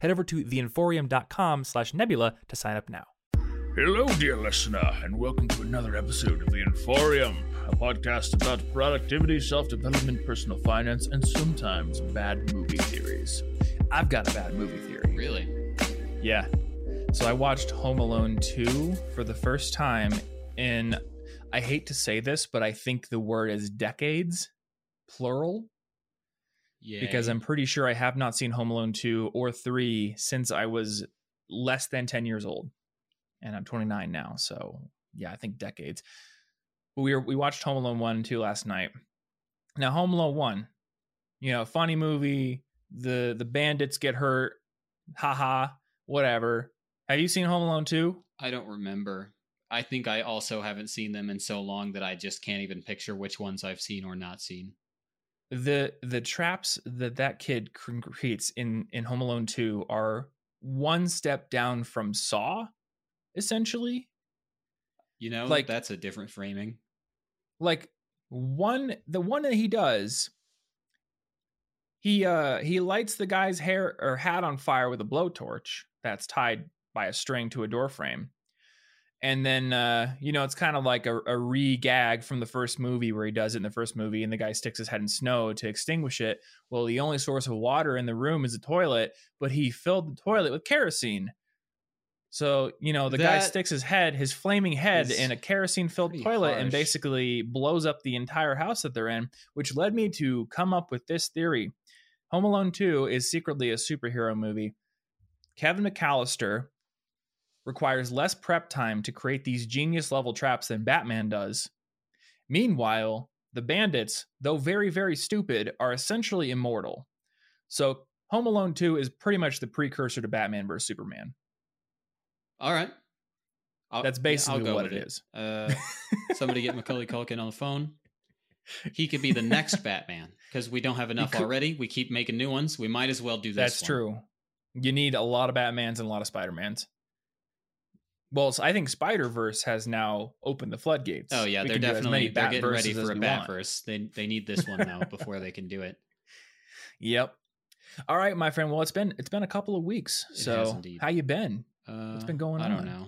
Head over to theinforium.com slash nebula to sign up now. Hello, dear listener, and welcome to another episode of The Inforium, a podcast about productivity, self development, personal finance, and sometimes bad movie theories. I've got a bad movie theory. Really? Yeah. So I watched Home Alone 2 for the first time in, I hate to say this, but I think the word is decades, plural Yeah. because I'm pretty sure I have not seen Home Alone 2 or 3 since I was less than 10 years old. And I'm 29 now, so yeah, I think decades. We were, we watched Home Alone 1 and 2 last night. Now Home Alone 1, you know, funny movie, the the bandits get hurt, haha, whatever. Have you seen Home Alone 2? I don't remember. I think I also haven't seen them in so long that I just can't even picture which ones I've seen or not seen. The the traps that that kid creates in in Home Alone 2 are one step down from Saw essentially You know, Like- that's a different framing. like one the one that he does he uh he lights the guy's hair or hat on fire with a blowtorch that's tied by a string to a door frame and then uh you know it's kind of like a, a re-gag from the first movie where he does it in the first movie and the guy sticks his head in snow to extinguish it. Well the only source of water in the room is a toilet but he filled the toilet with kerosene. So you know the guy sticks his head his flaming head in a kerosene filled toilet and basically blows up the entire house that they're in which led me to come up with this theory. Home alone 2 is secretly a superhero movie. Kevin mcallister requires less prep time to create these genius level traps than batman does meanwhile the bandits though very very stupid are essentially immortal so home alone 2 is pretty much the precursor to batman vs superman All right. I'll- that's basically I'll what with it is Uh, somebody get Macaulay Culkin on the phone. He could be the next Batman because we don't have enough could- already. We keep making new ones. We might as well do this. That's one. true. You need a lot of Batmans and a lot of Spider-Mans. Well, I think Spider Verse has now opened the floodgates. Oh yeah, We they're can do as definitely they're getting ready for a bat want. verse. They they need this one now before they can do it. Yep. All right, my friend. Well, it's been it's been a couple of weeks. It so how you been? Uh, What's been going on? I don't on? know.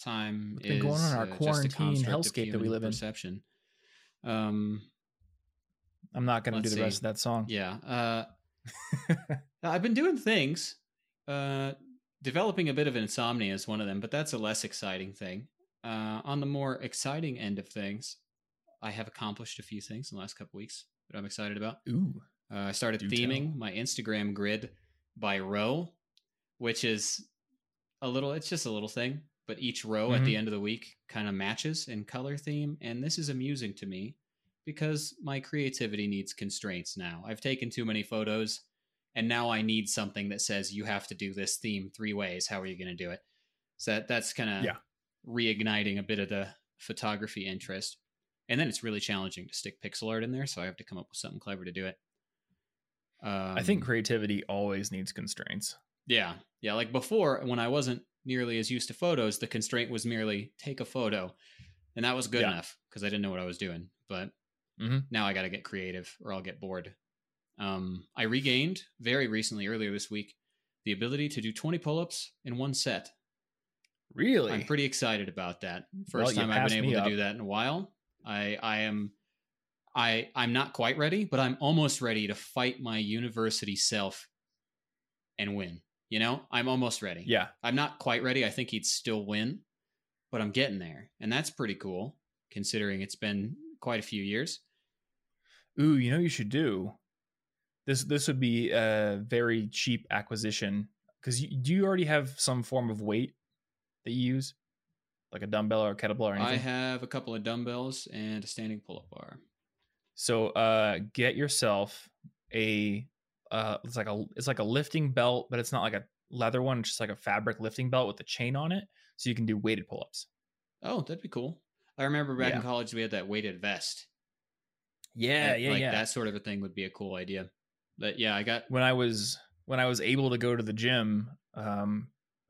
Time What's been going on in our uh, quarantine hellscape that we live in? Perception. Um. I'm not going to do the rest of that song. Yeah. Uh. I've been doing things. Uh, developing a bit of insomnia is one of them, but that's a less exciting thing. Uh, on the more exciting end of things, I have accomplished a few things in the last couple weeks that I'm excited about. Ooh. Uh, I started theming tell. my Instagram grid by row, which is a little, it's just a little thing, but each row at Mhm. the end of the week kind of matches in color theme. And this is amusing to me because my creativity needs constraints now. I've taken too many photos and now I need something that says you have to do this theme three ways. How are you going to do it? So that, that's kind of Yeah. reigniting a bit of the photography interest. And then it's really challenging to stick pixel art in there, so I have to come up with something clever to do it. Um, I think creativity always needs constraints. yeah, yeah. Like before, when I wasn't nearly as used to photos, the constraint was merely take a photo, and that was good Yeah. enough because I didn't know what I was doing. But Mhm. now I got to get creative, or I'll get bored. Um, I regained very recently, earlier this week, the ability to do 20 pull-ups in one set. Really? I'm pretty excited about that. First Well, time I've been able to up. do that in a while. I I am I I'm not quite ready, but I'm almost ready to fight my university self and win. You know, I'm almost ready. yeah. I'm not quite ready. I think he'd still win, but I'm getting there, and that's pretty cool considering it's been quite a few years. Ooh, you know you should do. This this would be a very cheap acquisition because you, do you already have some form of weight that you use, like a dumbbell or a kettlebell or anything? I have a couple of dumbbells and a standing pull-up bar. So uh get yourself a uh it's like a it's like a lifting belt, but it's not like a leather one, It's just like a fabric lifting belt with a chain on it, so you can do weighted pull ups. Oh, that'd be cool. I remember back Yeah. in college we had that weighted vest. Yeah, yeah, like yeah. That sort of a thing would be a cool idea. But yeah, I got when I was when I was able to go to the gym, um,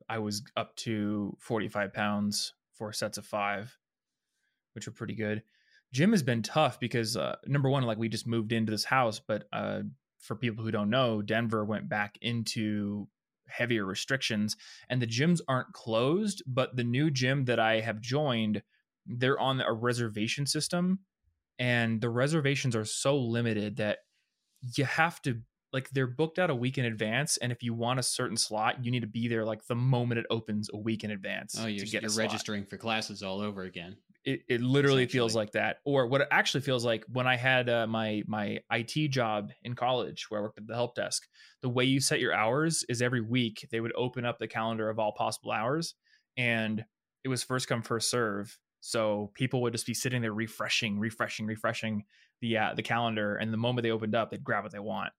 I was up to 45 pounds, four sets of five, which were pretty good. Gym has been tough because uh, number one, like we just moved into this house, but uh, for people who don't know, Denver went back into heavier restrictions, and the gyms aren't closed. But the new gym that I have joined, they're on a reservation system, and the reservations are so limited that you have to like they're booked out a week in advance and if you want a certain slot you need to be there like the moment it opens a week in advance oh, you're, to get you're registering for classes all over again. it, it literally feels like that. Or what it actually feels like when i had uh, my my it job in college where i worked at the help desk the way you set your hours is every week they would open up the calendar of all possible hours and it was first come first serve so people would just be sitting there refreshing refreshing refreshing the uh, the calendar and the moment they opened up they'd grab what they want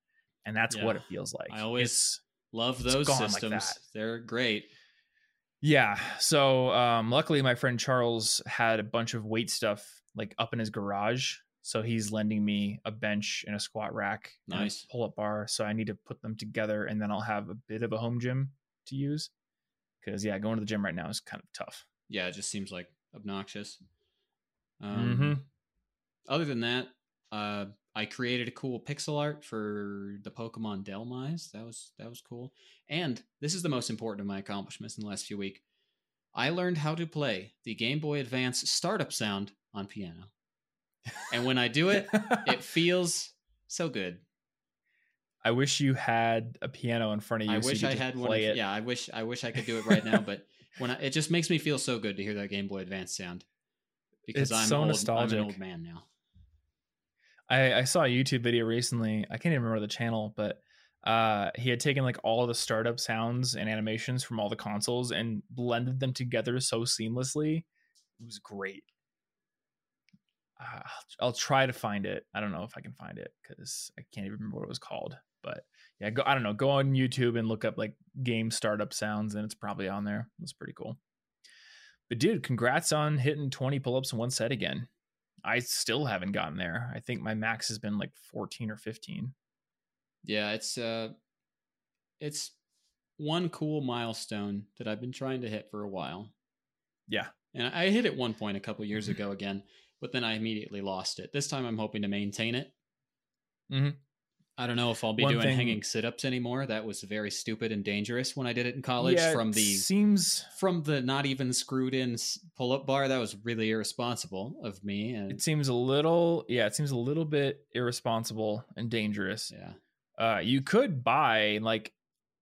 and that's what it feels like I always- It's- Love those gone like systems. They're great. Yeah. So um luckily my friend Charles had a bunch of weight stuff like up in his garage. So he's lending me a bench and a squat rack Nice. pull-up bar. So I need to put them together and then I'll have a bit of a home gym to use. Cause yeah, going to the gym right now is kind of tough. Yeah, it just seems like obnoxious. Um, mm-hmm. Other than that, uh, I created a cool pixel art for the Pokemon Dhelmise. That was that was cool. And this is the most important of my accomplishments in the last few weeks. I learned how to play the Game Boy Advance startup sound on piano. And when I do it, it feels so good. I wish you had a piano in front of you. I so you wish could I had one. Of, yeah, I wish I wish I could do it right now, but when I, it just makes me feel so good to hear that Game Boy Advance sound because It's I'm so old, I'm nostalgic. an old man now. I, I saw a YouTube video recently. I can't even remember the channel, but uh, he had taken like all of the startup sounds and animations from all the consoles and blended them together so seamlessly. It was great. Uh, I'll try to find it. I don't know if I can find it because I can't even remember what it was called. But yeah, go. I don't know. Go on YouTube and look up like game startup sounds, and it's probably on there. It's pretty cool. But dude, congrats on hitting 20 pull-ups in one set again. I still haven't gotten there. I think my max has been like 14 or 15. Yeah, it's uh it's one cool milestone that I've been trying to hit for a while. Yeah. And I hit it one point a couple years ago again, but then I immediately lost it. This time I'm hoping to maintain it. Mhm. I don't know if I'll be One doing thing- hanging sit-ups anymore. That was very stupid and dangerous when I did it in college yeah, from the seems from the not even screwed in pull-up bar. That was really irresponsible of me and it seems a little yeah, it seems a little bit irresponsible and dangerous. yeah. Uh you could buy like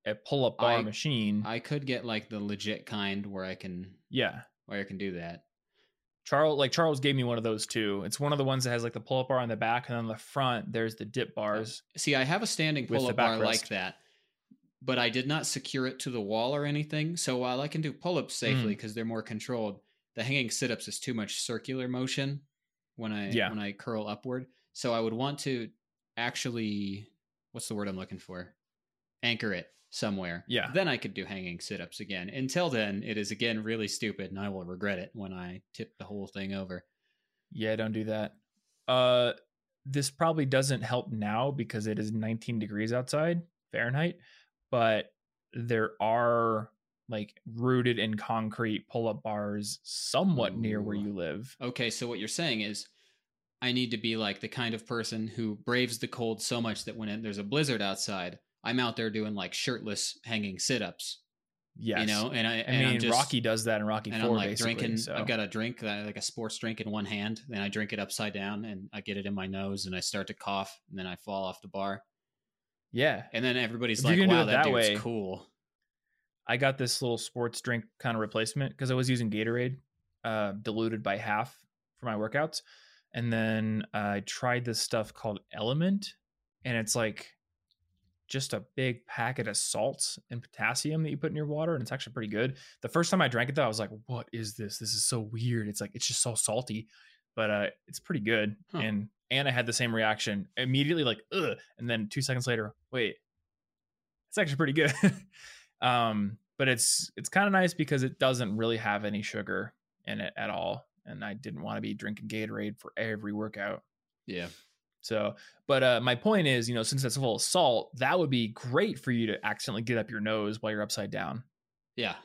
a pull-up bar I- machine. I could get like the legit kind where I can yeah. where I can do that. Charles like Charles gave me one of those too. It's one of the ones that has like the pull-up bar on the back and on the front there's the dip bars. See, I have a standing pull up bar like that, but I did not secure it to the wall or anything. So while I can do pull ups safely Mm. because they're more controlled, the hanging sit ups is too much circular motion when I Yeah. when I curl upward. So I would want to actually what's the word I'm looking for? Anchor it somewhere. Yeah. Then I could do hanging sit ups again. Until then, it is again really stupid and I will regret it when I tip the whole thing over. Yeah, don't do that. Uh this probably doesn't help now because it is 19 degrees outside Fahrenheit, but there are like rooted in concrete pull-up bars somewhat near where you live. Okay, so what you're saying is I need to be like the kind of person who braves the cold so much that when it, there's a blizzard outside, I'm out there doing like shirtless hanging sit-ups, Yes. you know, and I I and mean just, Rocky does that in Rocky and 4 I'm like drinking, so. I've got a drink uh, like a sports drink in one hand, then I drink it upside down and I get it in my nose and I start to cough and then I fall off the bar. Yeah. And then everybody's If like, you're gonna do "Wow, that, that dude's way- cool." I got this little sports drink kind of replacement because I was using Gatorade, uh, diluted by half for my workouts, and then I tried this stuff called Element, and it's like just a big packet of salts and potassium that you put in your water, and it's actually pretty good. The first time I drank it, though, I was like, "What is this? This is so weird." It's like it's just so salty, but uh, it's pretty good. Huh. And and I had the same reaction immediately, like ugh, and then two seconds later, wait, it's actually pretty good. Um, but it's it's kind of nice because it doesn't really have any sugar in it at all, and I didn't want to be drinking Gatorade for every workout. Yeah. So, but uh, my point is, you know, since it's full of salt, that would be great for you to accidentally get up your nose while you're upside down. Yeah.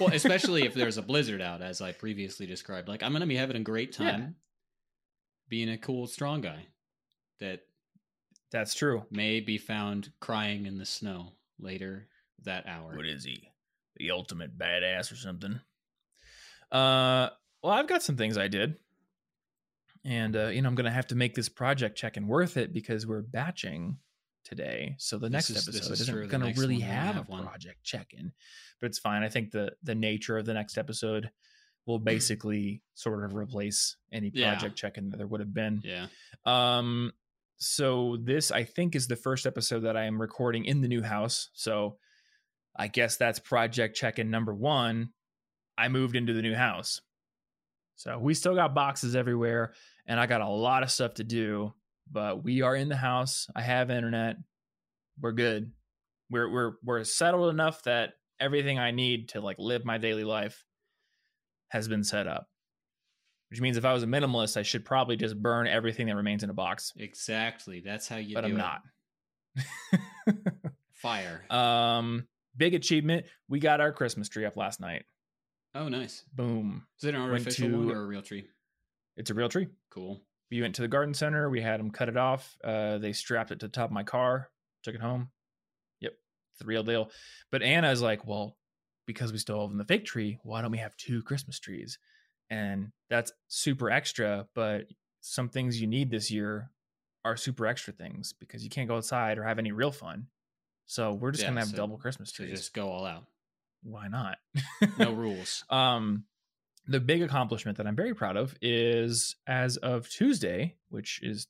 Well, especially if there's a blizzard out, as I previously described. Like, I'm going to be having a great Yeah. time being a cool, strong guy that That's true. may be found crying in the snow later that hour. What is he? The ultimate badass or something? Uh, well, I've got some things I did, and uh, you know, I'm gonna have to make this project check-in worth it because we're batching today. So the This next is- episode is isn't gonna really have, have a one. project check-in, but it's fine. I think the the nature of the next episode will basically sort of replace any Yeah. project check-in that there would have been. Yeah. Um, so this I think is the first episode that I am recording in the new house. So I guess that's project check-in number one. I moved into the new house. So we still got boxes everywhere, and I got a lot of stuff to do, but we are in the house. I have internet. We're good. We're we're we're settled enough that everything I need to like live my daily life has been set up. Which means if I was a minimalist, I should probably just burn everything that remains in a box. Exactly. That's how you but I'm it. not. Fire. um big achievement. We got our Christmas tree up last night. oh, nice. Boom. Is it an artificial one or a real tree? It's a real tree. Cool. we went to the garden center. We had them cut it off. Uh, they strapped it to the top of my car, took it home. Yep, it's the real deal. But Anna is like, well, because we still have the fake tree, why don't we have two Christmas trees? And that's super extra. But some things you need this year are super extra things because you can't go outside or have any real fun. So we're just Yeah, gonna have so- double Christmas So trees. just go all out. Why not? No rules. Um, the big accomplishment that I'm very proud of is as of Tuesday, which is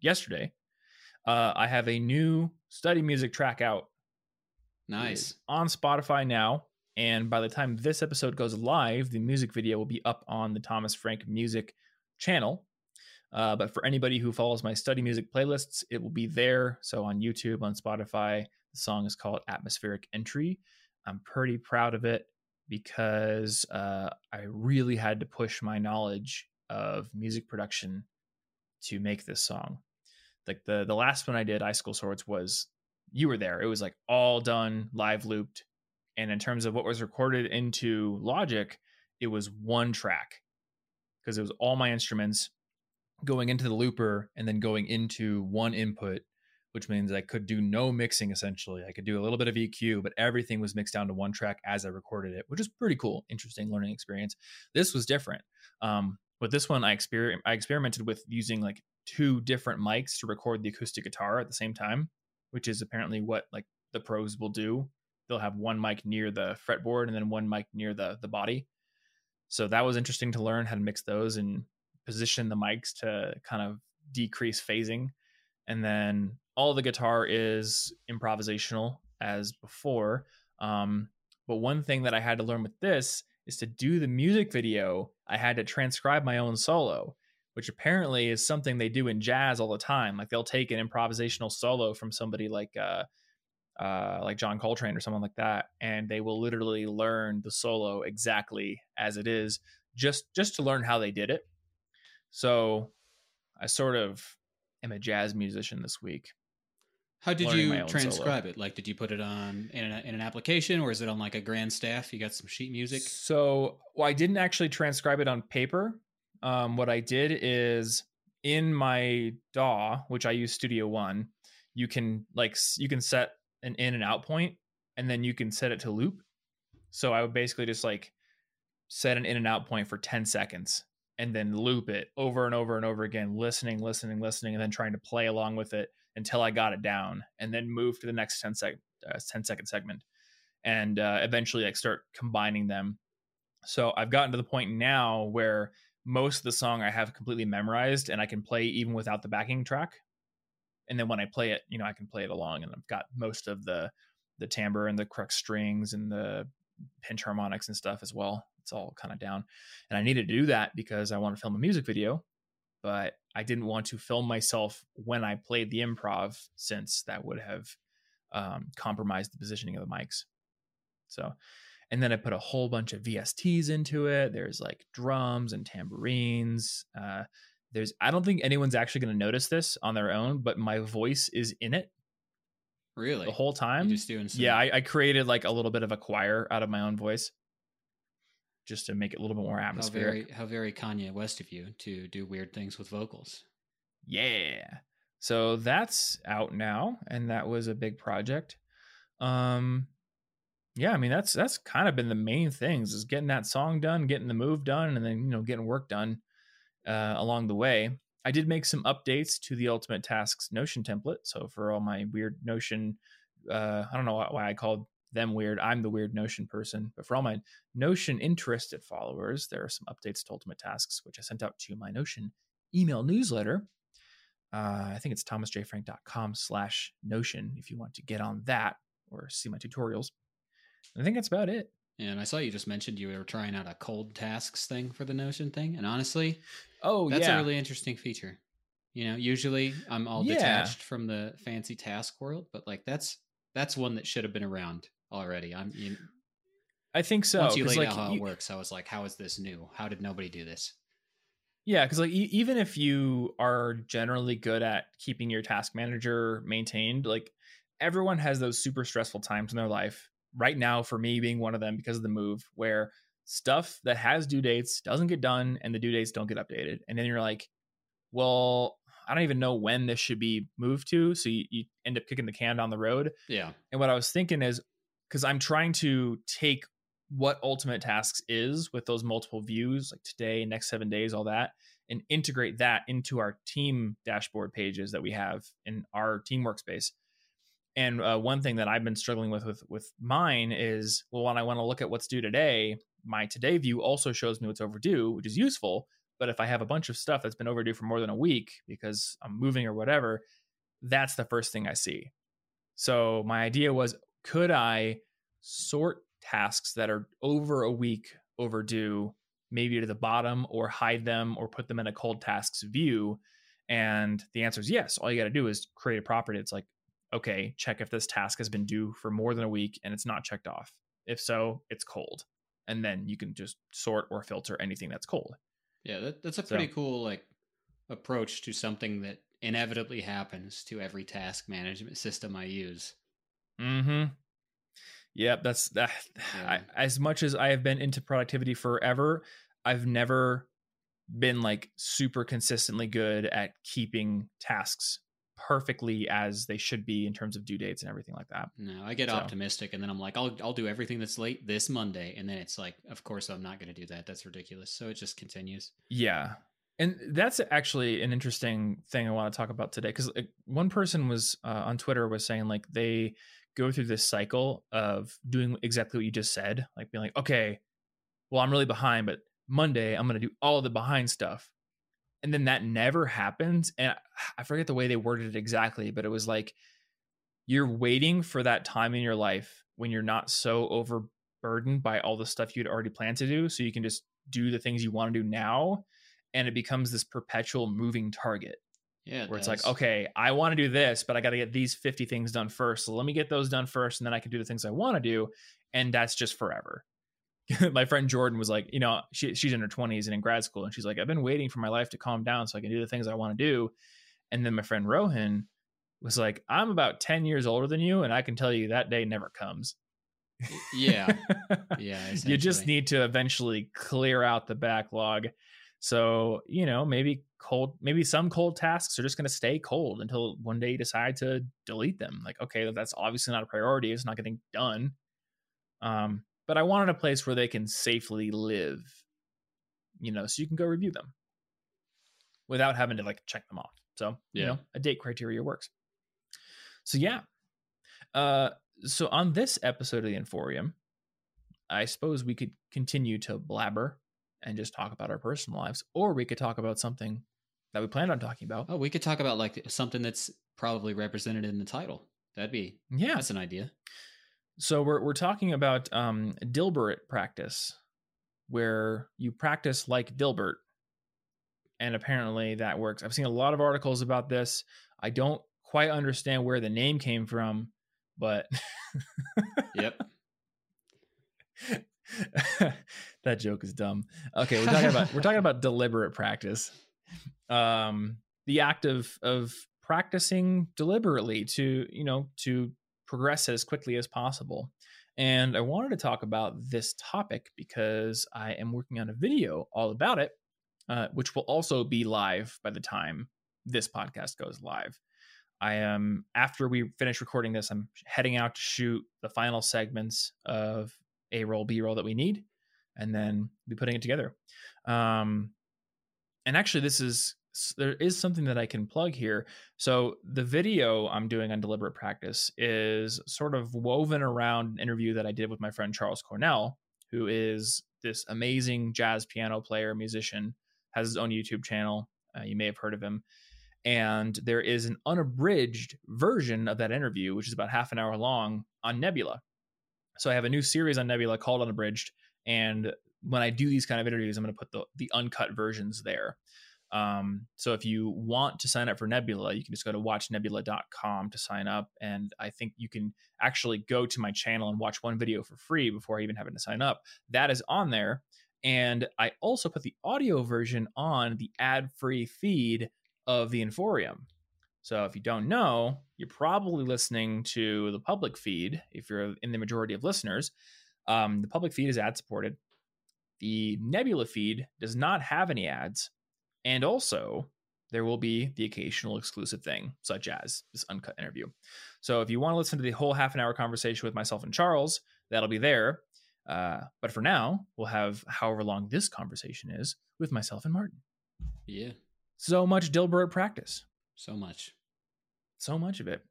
yesterday, uh, I have a new study music track out. Nice. on Spotify now. And by the time this episode goes live, the music video will be up on the Thomas Frank Music channel. Uh, but for anybody who follows my study music playlists, it will be there. So on YouTube, on Spotify, the song is called Atmospheric Entry. I'm pretty proud of it because uh, I really had to push my knowledge of music production to make this song. Like the the last one I did, Icicle Swords, was you were there. It was like all done, live looped. And in terms of what was recorded into Logic, it was one track because it was all my instruments going into the looper and then going into one input, which means I could do no mixing essentially. I could do a little bit of EQ, but everything was mixed down to one track as I recorded it, which is pretty cool, interesting learning experience. This was different. Um, with this one, I exper- I experimented with using like two different mics to record the acoustic guitar at the same time, which is apparently what like the pros will do. They'll have one mic near the fretboard and then one mic near the the body. So that was interesting to learn how to mix those and position the mics to kind of decrease phasing. And then all the guitar is improvisational as before. Um, but one thing that I had to learn with this is to do the music video, I had to transcribe my own solo, which apparently is something they do in jazz all the time. Like they'll take an improvisational solo from somebody like uh, uh, like John Coltrane or someone like that, and they will literally learn the solo exactly as it is, just just to learn how they did it. So I sort of am a jazz musician this week. How did you own solo. transcribe it? Like, did you put it on in, a, in an application, or is it on like a grand staff? You got some sheet music. So, well, I didn't actually transcribe it on paper. Um, what I did is in my DAW, which I use Studio One, you can like you can set an in and out point, and then you can set it to loop. So I would basically just like set an in and out point for ten seconds, and then loop it over and over and over again, listening, listening, listening, and then trying to play along with it until I got it down, and then move to the next 10 sec uh, 10 second segment, and uh, eventually like start combining them. So I've gotten to the point now where most of the song I have completely memorized, and I can play even without the backing track. And then when I play it, you know, I can play it along, and I've got most of the the timbre and the crux strings and the pinch harmonics and stuff as well. It's all kind of down. And I needed to do that because I want to film a music video, but I didn't want to film myself when I played the improv since that would have um, compromise the positioning of the mics. So, and then I put a whole bunch of VSTs into it. There's like drums and tambourines. Uh, there's I don't think anyone's actually going to notice this on their own, but my voice is in it Really? the whole time. just doing some, Yeah, I, I created like a little bit of a choir out of my own voice, just to make it a little bit more how very how very Kanye West of you to do weird things with vocals. Yeah. So that's out now, and that was a big project. Um, yeah, I mean that's that's kind of been the main things is getting that song done, getting the move done, and then you know getting work done uh, along the way. I did make some updates to the Ultimate Tasks Notion template. So for all my weird Notion, uh, I don't know why I called them weird. I'm the weird Notion person, but for all my Notion interested followers, there are some updates to Ultimate Tasks, which I sent out to my Notion email newsletter. Uh, I think it's thomasjfrank.com slash notion if you want to get on that or see my tutorials. I think that's about it. And I saw you just mentioned you were trying out a cold tasks thing for the Notion thing, and honestly, Oh, that's yeah. a really interesting feature. You know, usually I'm all Yeah. detached from the fancy task world, but like that's that's one that should have been around already. I'm you, I think so. once you laid like, out how you- it works, I was like, how is this new? How did nobody do this? Yeah, because like even if you are generally good at keeping your task manager maintained, like everyone has those super stressful times in their life. Right now, for me being one of them because of the move, where stuff that has due dates doesn't get done and the due dates don't get updated, and then you're like, well, I don't even know when this should be moved to, so you, you end up kicking the can down the road. Yeah, And what I was thinking is because I'm trying to take what Ultimate Tasks is with those multiple views, like today, next seven days, all that, and integrate that into our team dashboard pages that we have in our team workspace. And uh, one thing that I've been struggling with with with mine is well, when I want to look at what's due today, my today view also shows me what's overdue, which is useful. But if I have a bunch of stuff that's been overdue for more than a week because I'm moving or whatever, that's the first thing I see. So my idea was could I sort tasks that are over a week overdue maybe to the bottom or hide them or put them in a cold tasks view? And the answer is yes. All you got to do is create a property. It's like, okay, check if this task has been due for more than a week and it's not checked off. If so, it's cold. And then you can just sort or filter anything that's cold. yeah, that, that's a So- pretty cool like approach to something that inevitably happens to every task management system I use. Mm-hmm. Yep, that's that. I, as much as I have been into productivity forever, I've never been like super consistently good at keeping tasks perfectly as they should be in terms of due dates and everything like that. No, I get So- optimistic and then I'm like, I'll I'll do everything that's late this Monday, and then it's like, of course I'm not going to do that. That's ridiculous. So it just continues. Yeah. And that's actually an interesting thing I want to talk about today because one person was uh, on Twitter was saying like they go through this cycle of doing exactly what you just said, like being like, okay, well, I'm really behind, but Monday I'm going to do all the behind stuff. And then that never happens. And I forget the way they worded it exactly, but it was like you're waiting for that time in your life when you're not so overburdened by all the stuff you'd already planned to do. So you can just do the things you want to do now and it becomes this perpetual moving target Yeah, it where it's like okay i want to do this but i got to get these 50 things done first so let me get those done first and then i can do the things i want to do and that's just forever. My friend jordan was like you know she, she's in her 20s and in grad school and she's like i've been waiting for my life to calm down so i can do the things i want to do and then my friend rohan was like i'm about 10 years older than you and i can tell you that day never comes. Yeah, yeah. you just need to eventually clear out the backlog so you know maybe cold maybe some cold tasks are just going to stay cold until one day you decide to delete them like okay that's obviously not a priority it's not getting done. Um but i wanted a place where they can safely live you know so you can go review them without having to like check them off. So you know a date criteria works. So yeah uh so on this episode of the Inforium, I suppose we could continue to blabber and just talk about our personal lives, or we could talk about something that we planned on talking about. Oh, we could talk about like something that's probably represented in the title. That'd be yeah. that's an idea. So we're we're talking about um, Dilbert practice, where you practice like Dilbert, and apparently that works. I've seen a lot of articles about this. I don't quite understand where the name came from, but Yep. that joke is dumb. Okay, we're talking about we're talking about deliberate practice. Um, the act of of practicing deliberately to you know to progress as quickly as possible. And I wanted to talk about this topic because I am working on a video all about it, uh, which will also be live by the time this podcast goes live. I am after we finish recording this, I'm heading out to shoot the final segments of A roll, B roll that we need, and then be putting it together. Um, and actually, this is there is something that I can plug here. So the video I'm doing on deliberate practice is sort of woven around an interview that I did with my friend Charles Cornell, who is this amazing jazz piano player, musician, has his own YouTube channel. Uh, you may have heard of him. And there is an unabridged version of that interview, which is about half an hour long on Nebula. So I have a new series on Nebula called Unabridged. And when I do these kind of interviews, I'm going to put the, the uncut versions there. Um, so if you want to sign up for Nebula, you can just go to watchnebula.com to sign up. And I think you can actually go to my channel and watch one video for free before even having to sign up. That is on there. And I also put the audio version on the ad free feed of the Inforium. So if you don't know, you're probably listening to the public feed. If you're in the majority of listeners, um, the public feed is ad supported. The Nebula feed does not have any ads. And also, there will be the occasional exclusive thing, such as this uncut interview. So if you want to listen to the whole half an hour conversation with myself and Charles, that'll be there. Uh, but for now, we'll have however long this conversation is with myself and Martin. Yeah. So much Dilbert practice. So much. So much of it.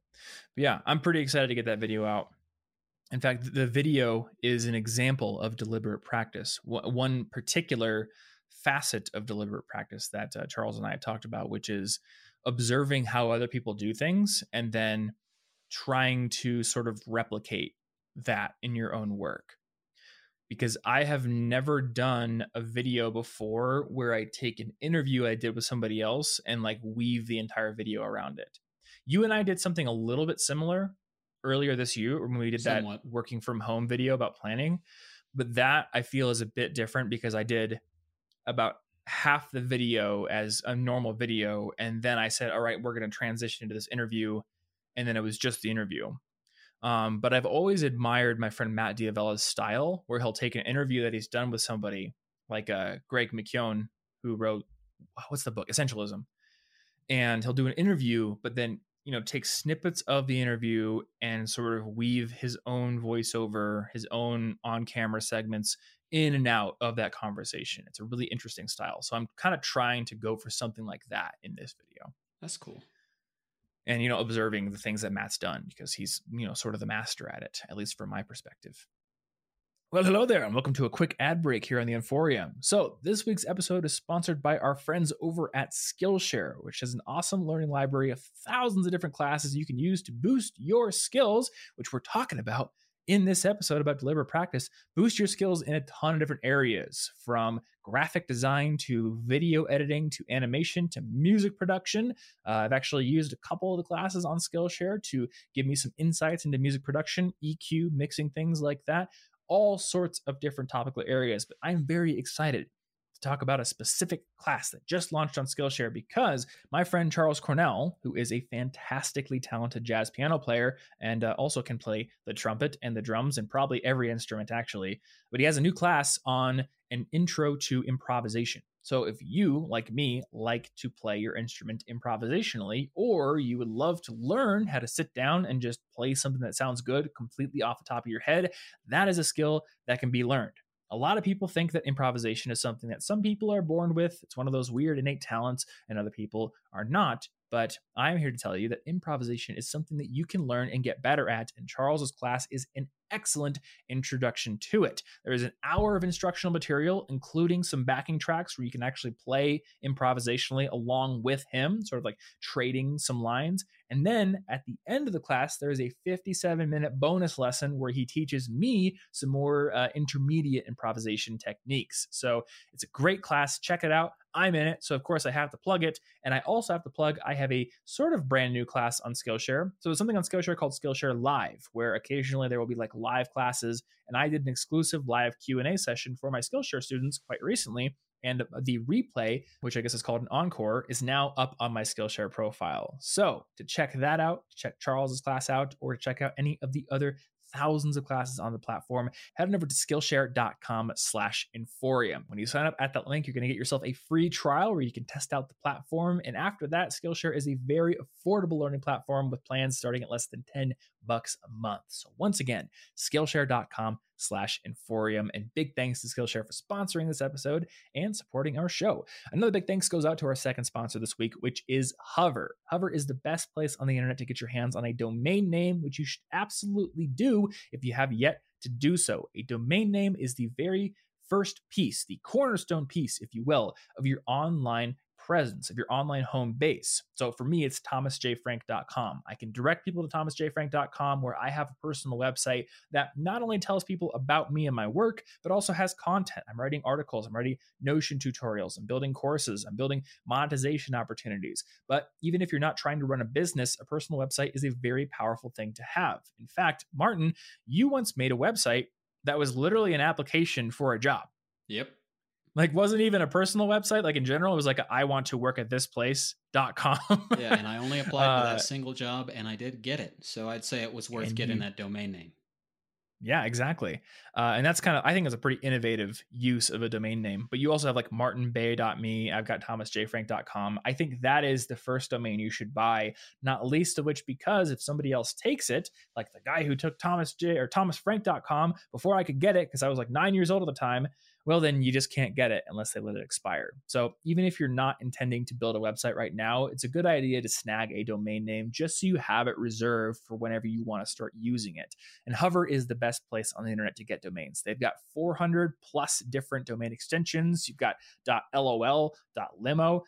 But yeah, I'm pretty excited to get that video out. In fact, the video is an example of deliberate practice. One particular facet of deliberate practice that uh, Charles and I have talked about, which is observing how other people do things and then trying to sort of replicate that in your own work. Because I have never done a video before where I take an interview I did with somebody else and like weave the entire video around it. You and I did something a little bit similar earlier this year when we did Somewhat. that working from home video about planning. But that I feel is a bit different because I did about half the video as a normal video and then i said all right we're going to transition into this interview and then it was just the interview um, but i've always admired my friend matt D'Avella's style where he'll take an interview that he's done with somebody like uh, greg mckeown who wrote what's the book essentialism and he'll do an interview but then you know take snippets of the interview and sort of weave his own voiceover his own on camera segments in and out of that conversation. It's a really interesting style. So I'm kind of trying to go for something like that in this video. That's cool. And you know, observing the things that Matt's done because he's, you know, sort of the master at it, at least from my perspective. Well, hello there, and welcome to a quick ad break here on the Inforium. So, this week's episode is sponsored by our friends over at Skillshare, which is an awesome learning library of thousands of different classes you can use to boost your skills, which we're talking about in this episode about deliberate practice, boost your skills in a ton of different areas from graphic design to video editing to animation to music production. Uh, I've actually used a couple of the classes on Skillshare to give me some insights into music production, EQ, mixing, things like that. All sorts of different topical areas, but I'm very excited to talk about a specific class that just launched on Skillshare because my friend Charles Cornell, who is a fantastically talented jazz piano player and uh, also can play the trumpet and the drums and probably every instrument actually, but he has a new class on an intro to improvisation. So if you, like me, like to play your instrument improvisationally, or you would love to learn how to sit down and just play something that sounds good completely off the top of your head, that is a skill that can be learned. A lot of people think that improvisation is something that some people are born with. It's one of those weird innate talents, and other people are not. But I'm here to tell you that improvisation is something that you can learn and get better at. And Charles's class is an excellent introduction to it. There is an hour of instructional material, including some backing tracks where you can actually play improvisationally along with him, sort of like trading some lines. And then at the end of the class, there is a 57 minute bonus lesson where he teaches me some more uh, intermediate improvisation techniques. So it's a great class. Check it out. I'm in it. So, of course, I have to plug it. And I also have to plug, I have a sort of brand new class on Skillshare. So, there's something on Skillshare called Skillshare Live, where occasionally there will be like live classes. And I did an exclusive live Q&A session for my Skillshare students quite recently and the replay, which I guess is called an encore, is now up on my Skillshare profile. So to check that out, check Charles's class out, or check out any of the other thousands of classes on the platform, head on over to Skillshare.com slash Inforium. When you sign up at that link, you're going to get yourself a free trial where you can test out the platform. And after that, Skillshare is a very affordable learning platform with plans starting at less than 10 bucks a month. So once again, Skillshare.com slash Inforium. And big thanks to Skillshare for sponsoring this episode and supporting our show. Another big thanks goes out to our second sponsor this week, which is Hover. Hover is the best place on the internet to get your hands on a domain name, which you should absolutely do if you have yet to do so. A domain name is the very first piece, the cornerstone piece, if you will, of your online presence of your online home base. So for me, it's thomasjfrank.com. I can direct people to thomasjfrank.com where I have a personal website that not only tells people about me and my work, but also has content. I'm writing articles, I'm writing Notion tutorials, I'm building courses, I'm building monetization opportunities. But even if you're not trying to run a business, a personal website is a very powerful thing to have. In fact, Martin, you once made a website that was literally an application for a job. Yep like wasn't even a personal website. Like in general it was like a, I want to work at this place.com yeah and i only applied uh, for that uh, single job and i did get it. So i'd say it was worth getting you, that domain name. Yeah exactly. Uh, and that's kind of i think it's a pretty innovative use of a domain name. But you also have like martinbay.me i've got thomasjfrank.com i think that is the first domain you should buy not least of which because if somebody else takes it like the guy who took thomas j or thomasfrank.com before i could get it because i was like nine years old at the time well, then you just can't get it unless they let it expire. So even if you're not intending to build a website right now, it's a good idea to snag a domain name just so you have it reserved for whenever you want to start using it. And Hover is the best place on the internet to get domains. They've got 400 plus different domain extensions. You've got .lol, .limo,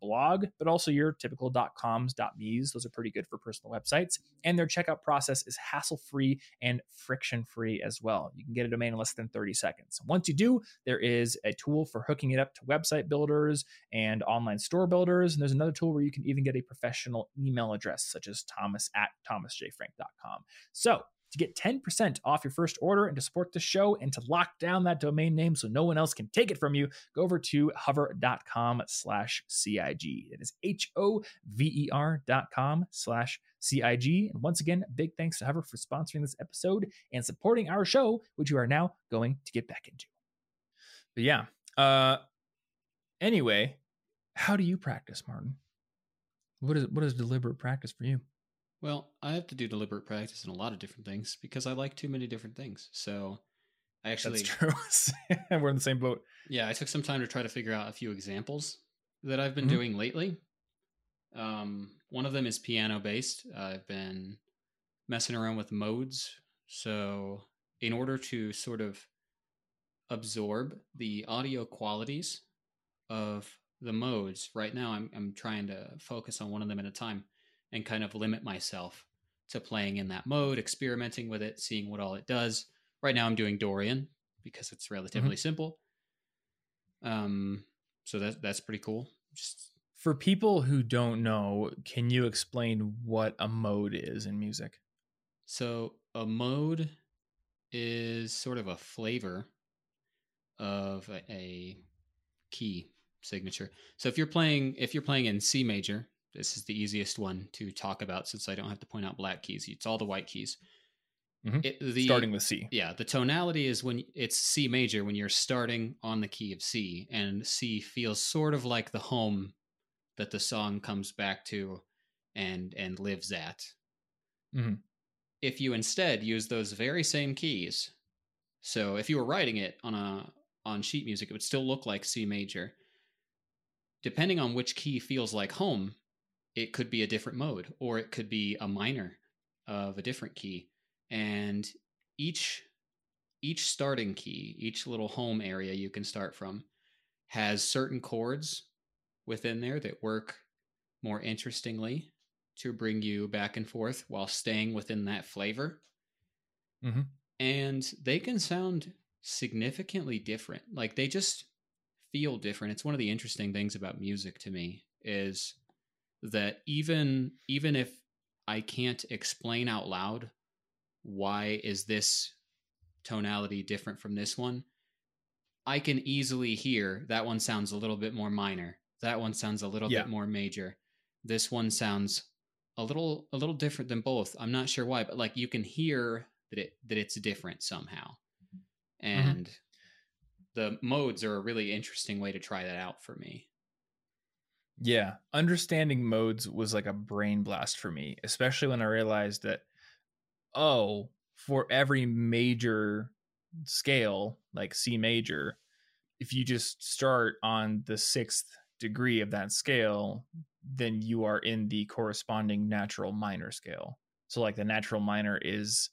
.blog, but also your typical .coms, .me's. Those are pretty good for personal websites. And their checkout process is hassle-free and friction-free as well. You can get a domain in less than 30 seconds. Once you do, there is a tool for hooking it up to website builders and online store builders. And there's another tool where you can even get a professional email address, such as thomas at thomasjfrank.com. So to get 10% off your first order and to support the show and to lock down that domain name so no one else can take it from you, go over to hover.com slash CIG. It is H-O-V-E-R dot com slash CIG. And once again, big thanks to Hover for sponsoring this episode and supporting our show, which you are now going to get back into. But yeah. Uh anyway, how do you practice, Martin? What is what is deliberate practice for you? Well, I have to do deliberate practice in a lot of different things because I like too many different things. So I actually That's true. We're in the same boat. Yeah, I took some time to try to figure out a few examples that I've been mm-hmm. doing lately. Um, one of them is piano based. I've been messing around with modes. So, in order to sort of absorb the audio qualities of the modes. Right now, I'm, I'm trying to focus on one of them at a time and kind of limit myself to playing in that mode, experimenting with it, seeing what all it does. Right now, I'm doing Dorian because it's relatively mm-hmm. simple. Um, so that that's pretty cool. Just for people who don't know, can you explain what a mode is in music? So a mode is sort of a flavor of a, a key signature. So if you're playing if you're playing in C major, this is the easiest one to talk about since I don't have to point out black keys. It's all the white keys. Mm-hmm. It, the, starting with C. Yeah, the tonality is when it's C major when you're starting on the key of C, and C feels sort of like the home that the song comes back to and and lives at. Mm-hmm. If you instead use those very same keys, so if you were writing it on a on sheet music, it would still look like C major. Depending on which key feels like home, it could be a different mode, or it could be a minor of a different key. And each each starting key, each little home area you can start from has certain chords within there that work more interestingly to bring you back and forth while staying within that flavor. Mhm. And they can sound significantly different. Like they just feel different. It's one of the interesting things about music to me is that even even if I can't explain out loud why is this tonality different from this one, I can easily hear that one sounds a little bit more minor. That one sounds a little Yeah. bit more major. This one sounds a little a little different than both. I'm not sure why, but like you can hear that it that it's different somehow. Mm-hmm. And the modes are a really interesting way to try that out for me. Yeah, understanding modes was like a brain blast for me, especially when I realized that oh, for every major scale, like C major, if you just start on the 6th degree of that scale, then you are in the corresponding natural minor scale. So like the natural minor is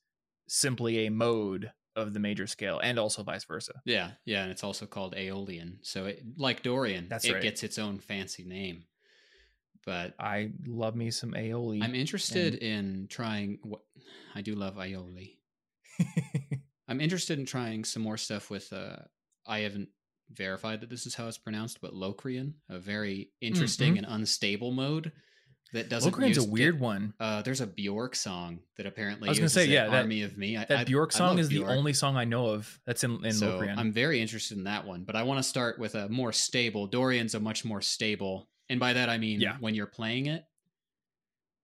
simply a mode of the major scale and also vice versa. Yeah, yeah, and it's also called Aeolian. So it, like Dorian, That's it right. gets its own fancy name. But I love me some aioli. I'm interested in trying what I do love aioli. I'm interested in trying some more stuff with uh I haven't verified that this is how it's pronounced, but Locrian, a very interesting and unstable mode that doesn't Locrian's a weird one. Uh, there's a Bjork song that apparently I was gonna say, yeah, that- Army of Me. I, That I- Bjork song is Bjork. the only song I know of that's in, in so Locrian. I'm very interested in that one, but I want to start with a more stable. Dorian's a much more stable, and by that I mean Yeah. when you're playing it.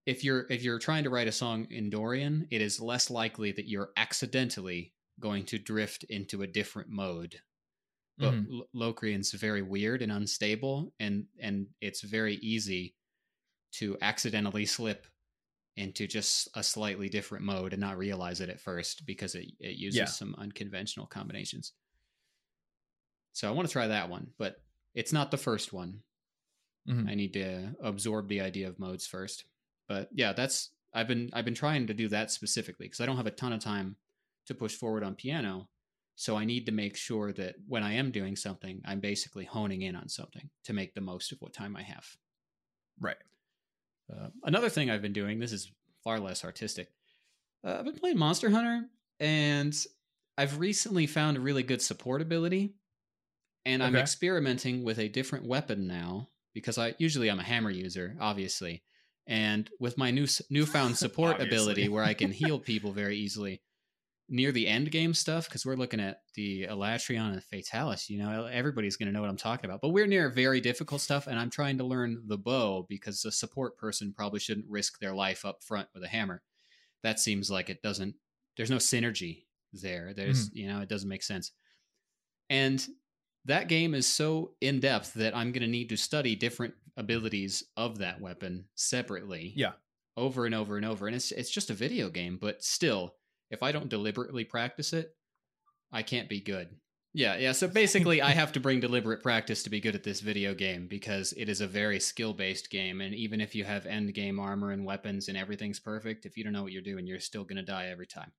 If you're if you're trying to write a song in Dorian, it is less likely that you're accidentally going to drift into a different mode. But Mhm. Lo- Locrian's very weird and unstable, and and it's very easy to accidentally slip into just a slightly different mode and not realize it at first because it, it uses Yeah. some unconventional combinations. So I want to try that one, but it's not the first one. Mhm. I need to absorb the idea of modes first. But yeah, that's I've been I've been trying to do that specifically because I don't have a ton of time to push forward on piano. So I need to make sure that when I am doing something, I'm basically honing in on something to make the most of what time I have. right. Uh, another thing I've been doing, this is far less artistic. Uh, I've been playing Monster Hunter, and I've recently found a really good support ability. And I'm Okay. experimenting with a different weapon now because I usually I'm a hammer user, obviously. And with my new newfound support ability, where I can heal people very easily, near the end game stuff, because we're looking at the Alatreon and Fatalis, you know, everybody's going to know what I'm talking about. But we're near very difficult stuff, and I'm trying to learn the bow because a support person probably shouldn't risk their life up front with a hammer. That seems like it doesn't, there's no synergy there. There's, mm. you know, it doesn't make sense. And that game is so in depth that I'm going to need to study different abilities of that weapon separately Yeah. over and over and over. And it's it's just a video game, but still, if I don't deliberately practice it, I can't be good. Yeah, yeah. So basically, I have to bring deliberate practice to be good at this video game because it is a very skill based game. And even if you have end game armor and weapons and everything's perfect, if you don't know what you're doing, you're still going to die every time.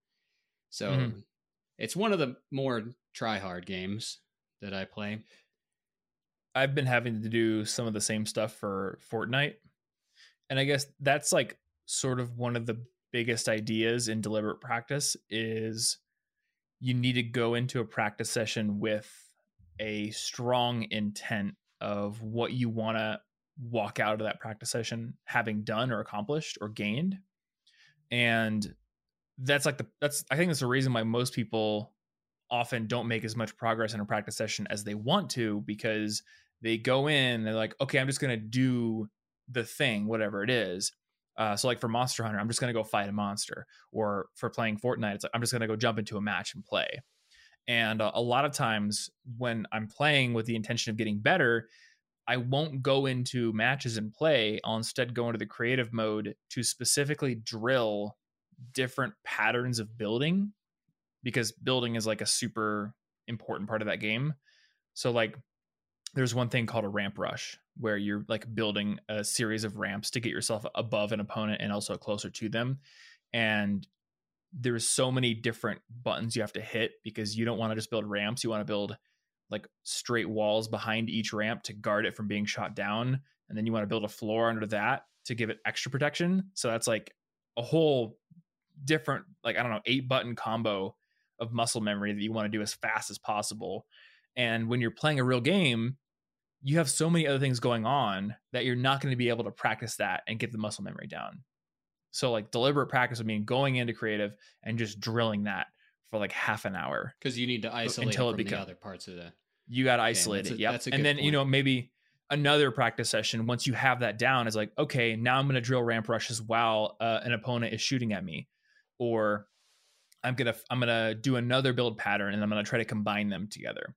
So Mhm. it's one of the more try hard games that I play. I've been having to do some of the same stuff for Fortnite. And I guess that's like sort of one of the biggest ideas in deliberate practice is you need to go into a practice session with a strong intent of what you want to walk out of that practice session having done or accomplished or gained. And that's like the that's I think that's the reason why most people often don't make as much progress in a practice session as they want to because they go in they're like okay i'm just going to do the thing whatever it is uh, so like for monster hunter i'm just going to go fight a monster or for playing fortnite it's like i'm just going to go jump into a match and play and uh, a lot of times when i'm playing with the intention of getting better i won't go into matches and play i'll instead go into the creative mode to specifically drill different patterns of building because building is like a super important part of that game. So like there's one thing called a ramp rush where you're like building a series of ramps to get yourself above an opponent and also closer to them. And there's so many different buttons you have to hit because you don't want to just build ramps. You want to build like straight walls behind each ramp to guard it from being shot down. And then you want to build a floor under that to give it extra protection. So that's like a whole different, like, I don't know, eight button combo of muscle memory that you want to do as fast as possible. And when you're playing a real game, you have so many other things going on that you're not going to be able to practice that and get the muscle memory down. So like deliberate practice would mean going into creative and just drilling that for like half an hour because you need to isolate until it, becomes other parts of the. You got to isolate it. Yeah, and then point. you know maybe another practice session once you have that down is like okay now I'm going to drill ramp rushes while uh, an opponent is shooting at me, or I'm gonna I'm gonna do another build pattern and I'm gonna try to combine them together.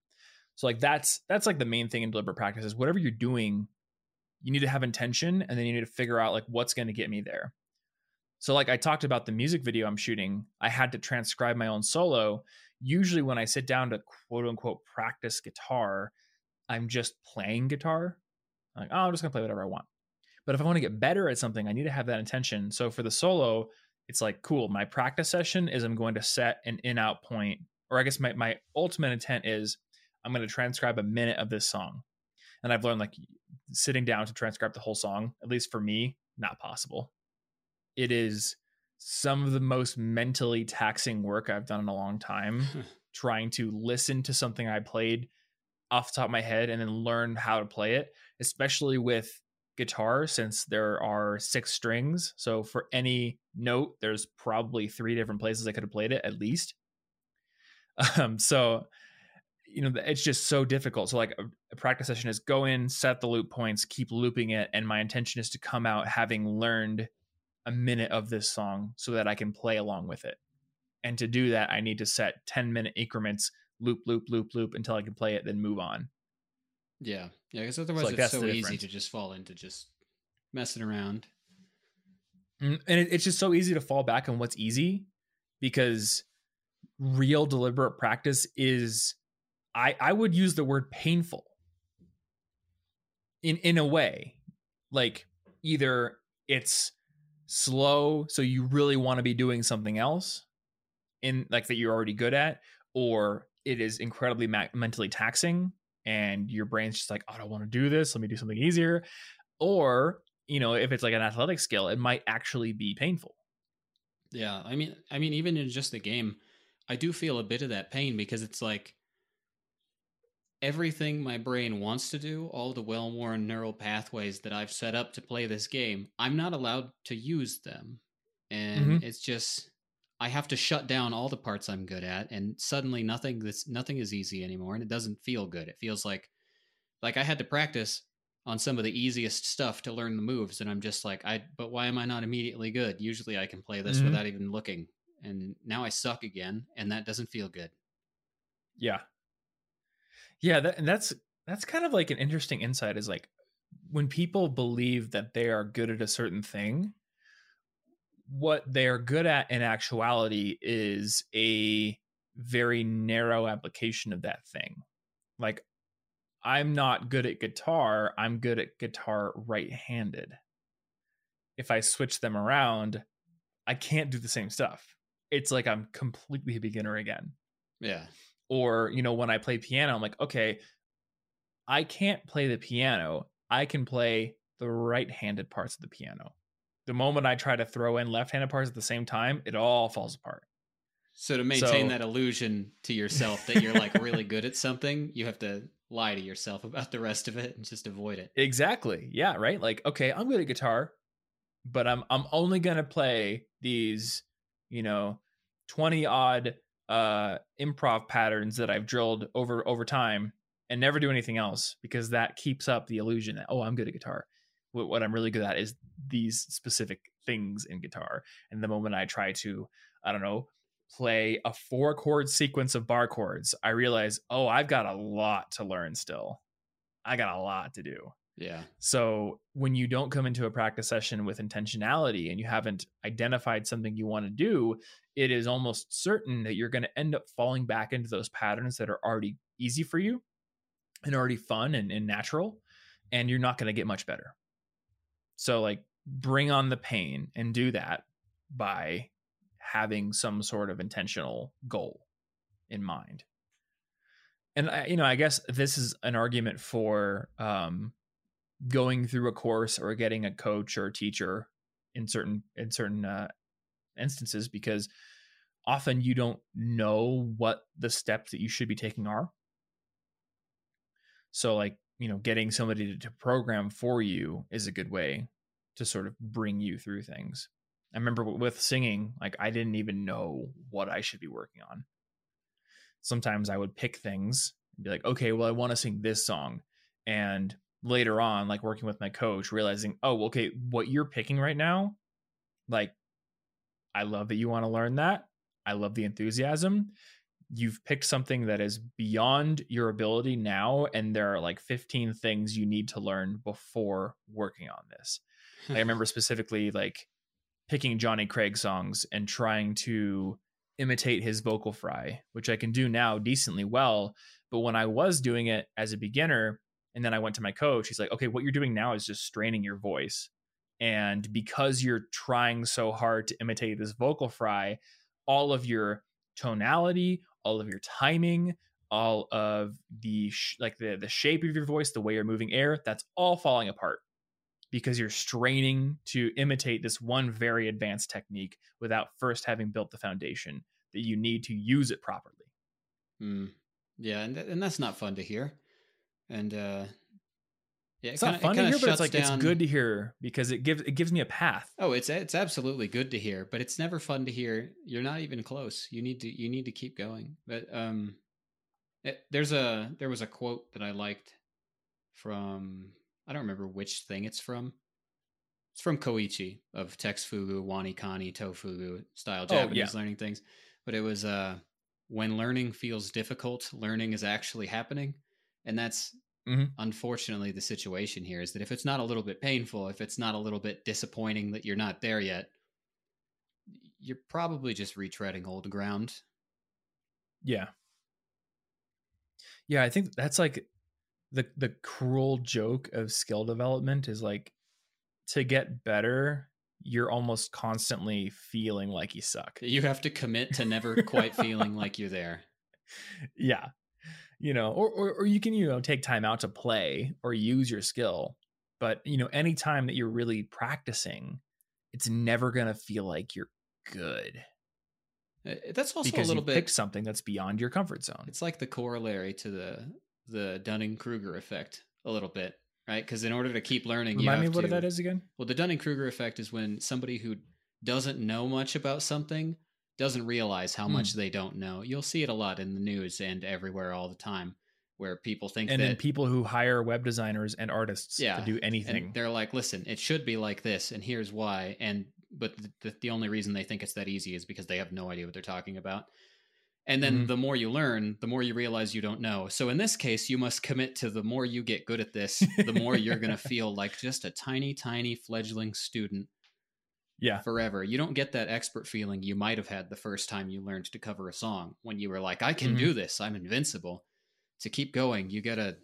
So like that's that's like the main thing in deliberate practice is whatever you're doing, you need to have intention and then you need to figure out like what's going to get me there. So like I talked about the music video I'm shooting, I had to transcribe my own solo. Usually when I sit down to quote unquote practice guitar, I'm just playing guitar. I'm like, oh, I'm just gonna play whatever I want. But if I want to get better at something, I need to have that intention. So for the solo, it's like cool. My practice session is I'm going to set an in out point, or I guess my my ultimate intent is I'm going to transcribe a minute of this song. And I've learned like sitting down to transcribe the whole song, at least for me, not possible. It is some of the most mentally taxing work I've done in a long time, trying to listen to something I played off the top of my head and then learn how to play it, especially with guitar since there are six strings. So for any note, there's probably three different places I could have played it at least. Um, so you know it's just so difficult. So like a, practice session is go in set the loop points keep looping it and my intention is to come out having learned a minute of this song so that i can play along with it. And to do that i need to set 10 minute increments loop loop loop loop until i can play it then move on. Yeah. Yeah because otherwise so like, it's so easy to just fall into just messing around. Mm, and it, it's just so easy to fall back on what's easy because real deliberate practice is I I would use the word painful in in a way like either it's slow so you really want to be doing something else in like that you're already good at or it is incredibly ma- mentally taxing and your brain's just like oh, I don't want to do this let me do something easier. Or you know if it's like an athletic skill it might actually be painful. Yeah i mean i mean even in just the game i do feel a bit of that pain because it's like everything my brain wants to do, all the well worn neural pathways that I've set up to play this game, I'm not allowed to use them. And mm-hmm. it's just I have to shut down all the parts I'm good at and suddenly nothing that's nothing is easy anymore and it doesn't feel good. It feels like like I had to practice on some of the easiest stuff to learn the moves and I'm just like I but why am I not immediately good? Usually I can play this mm-hmm. without even looking. And now I suck again and that doesn't feel good. Yeah, yeah, that, and that's that's kind of like an interesting insight is like when people believe that they are good at a certain thing, what they are good at in actuality is a very narrow application of that thing. Like I'm not good at guitar, I'm good at guitar right-handed. If I switch them around, I can't do the same stuff. It's like I'm completely a beginner again. Yeah or you know when i play piano i'm like okay i can't play the piano. I can play the right-handed parts of the piano. The moment i try to throw in left-handed parts at the same time it all falls apart. So to maintain so, that illusion to yourself that you're like really good at something you have to lie to yourself about the rest of it and just avoid it. Exactly. Yeah right? Like okay i'm good at guitar but i'm i'm only going to play these you know 20 odd uh improv patterns that I've drilled over over time and never do anything else because that keeps up the illusion that oh I'm good at guitar. What, what I'm really good at is these specific things in guitar. And the moment I try to I don't know play a four chord sequence of bar chords, I realize oh I've got a lot to learn still. I got a lot to do. Yeah. So when you don't come into a practice session with intentionality and you haven't identified something you want to do, it is almost certain that you're going to end up falling back into those patterns that are already easy for you and already fun and, and natural, and you're not going to get much better. So, like, bring on the pain and do that by having some sort of intentional goal in mind. And I, you know, I guess this is an argument for um, going through a course or getting a coach or a teacher in certain in certain uh, instances because often you don't know what the steps that you should be taking are. So, like you know, getting somebody to, to program for you is a good way to sort of bring you through things. I remember with singing, like I didn't even know what I should be working on. Sometimes I would pick things and be like, okay, well, I want to sing this song. And later on, like working with my coach, realizing, oh, okay, what you're picking right now, like, I love that you want to learn that. I love the enthusiasm. You've picked something that is beyond your ability now, and there are like 15 things you need to learn before working on this. I remember specifically like picking Johnny Craig songs and trying to imitate his vocal fry, which I can do now decently well. But when I was doing it as a beginner, and then I went to my coach, he's like, okay, what you're doing now is just straining your voice. And because you're trying so hard to imitate this vocal fry, all of your tonality, all of your timing, all of the sh- like the the shape of your voice, the way you're moving air, that's all falling apart because you're straining to imitate this one very advanced technique without first having built the foundation that you need to use it properly. Mm. Yeah, and th- and that's not fun to hear. And uh yeah, it's kinda, not fun it to hear, but it's like down... it's good to hear because it gives it gives me a path. Oh, it's it's absolutely good to hear, but it's never fun to hear. You're not even close. You need to you need to keep going. But um, it, there's a there was a quote that I liked from I don't remember which thing it's from. It's from Koichi of TextFugu, Wani Kani, Tofugu style Japanese oh, yeah. learning things. But it was uh, when learning feels difficult, learning is actually happening. And that's mm-hmm. unfortunately the situation here is that if it's not a little bit painful, if it's not a little bit disappointing that you're not there yet, you're probably just retreading old ground. Yeah. Yeah, I think that's like the the cruel joke of skill development is like to get better you're almost constantly feeling like you suck you have to commit to never quite feeling like you're there yeah you know or, or or you can you know take time out to play or use your skill but you know any time that you're really practicing it's never going to feel like you're good uh, that's also because a little you bit pick something that's beyond your comfort zone it's like the corollary to the the Dunning Kruger effect a little bit, right? Because in order to keep learning, remind me what to, that is again. Well, the Dunning Kruger effect is when somebody who doesn't know much about something doesn't realize how much hmm. they don't know. You'll see it a lot in the news and everywhere all the time where people think and that, then people who hire web designers and artists yeah, to do anything they're like listen it should be like this and here's why and but the, the only reason they think it's that easy is because they have no idea what they're talking about and then mm-hmm. the more you learn, the more you realize you don't know. So in this case, you must commit to the more you get good at this, the more you're going to feel like just a tiny, tiny fledgling student. Yeah. Forever. You don't get that expert feeling you might have had the first time you learned to cover a song when you were like, I can mm-hmm. do this. I'm invincible. To keep going, you got to,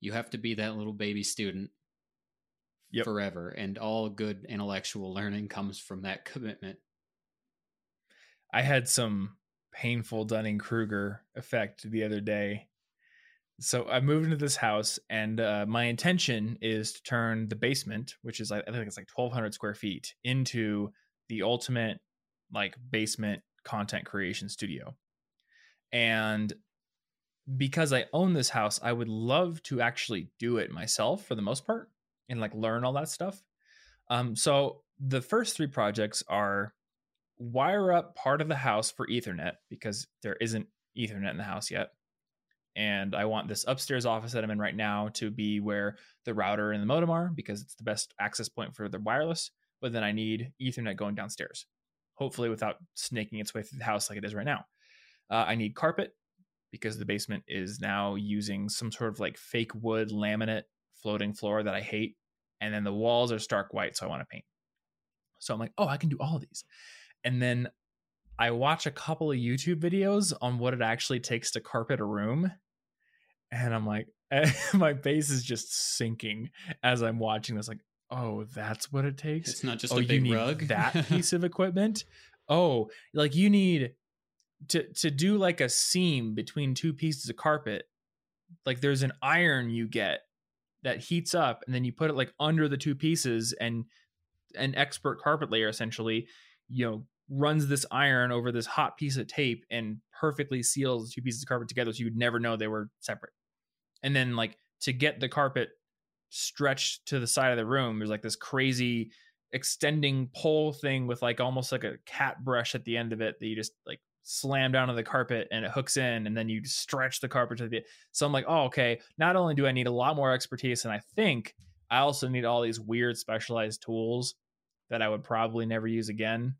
you have to be that little baby student yep. forever. And all good intellectual learning comes from that commitment. I had some painful Dunning Kruger effect the other day. So I moved into this house, and uh, my intention is to turn the basement, which is I think it's like 1,200 square feet, into the ultimate like basement content creation studio. And because I own this house, I would love to actually do it myself for the most part and like learn all that stuff. Um, so the first three projects are wire up part of the house for Ethernet because there isn't Ethernet in the house yet. And I want this upstairs office that I'm in right now to be where the router and the modem are because it's the best access point for the wireless. But then I need Ethernet going downstairs, hopefully without snaking its way through the house like it is right now. Uh, I need carpet because the basement is now using some sort of like fake wood laminate floating floor that I hate. And then the walls are stark white, so I want to paint. So I'm like, oh, I can do all of these and then I watch a couple of YouTube videos on what it actually takes to carpet a room. And I'm like, my face is just sinking as I'm watching this. Like, oh, that's what it takes. It's not just oh, a big you rug. that piece of equipment. oh, like you need to to do like a seam between two pieces of carpet. Like there's an iron you get that heats up and then you put it like under the two pieces and an expert carpet layer essentially, you know, runs this iron over this hot piece of tape and perfectly seals two pieces of carpet together so you'd never know they were separate. And then like to get the carpet stretched to the side of the room, there's like this crazy extending pole thing with like almost like a cat brush at the end of it that you just like slam down on the carpet and it hooks in and then you stretch the carpet to the so i'm like oh okay not only do i need a lot more expertise and i think i also need all these weird specialized tools that i would probably never use again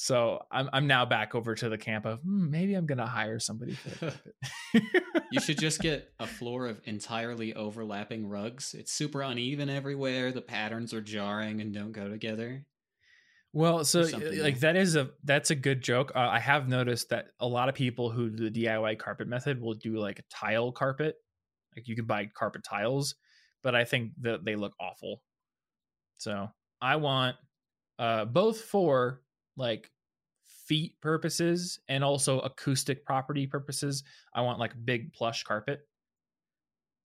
so i'm, I'm now back over to the camp of hmm, maybe i'm gonna hire somebody you should just get a floor of entirely overlapping rugs it's super uneven everywhere the patterns are jarring and don't go together well, so like that is a that's a good joke. Uh, I have noticed that a lot of people who do the DIY carpet method will do like a tile carpet. Like you can buy carpet tiles, but I think that they look awful. So I want uh, both for like feet purposes and also acoustic property purposes. I want like big plush carpet.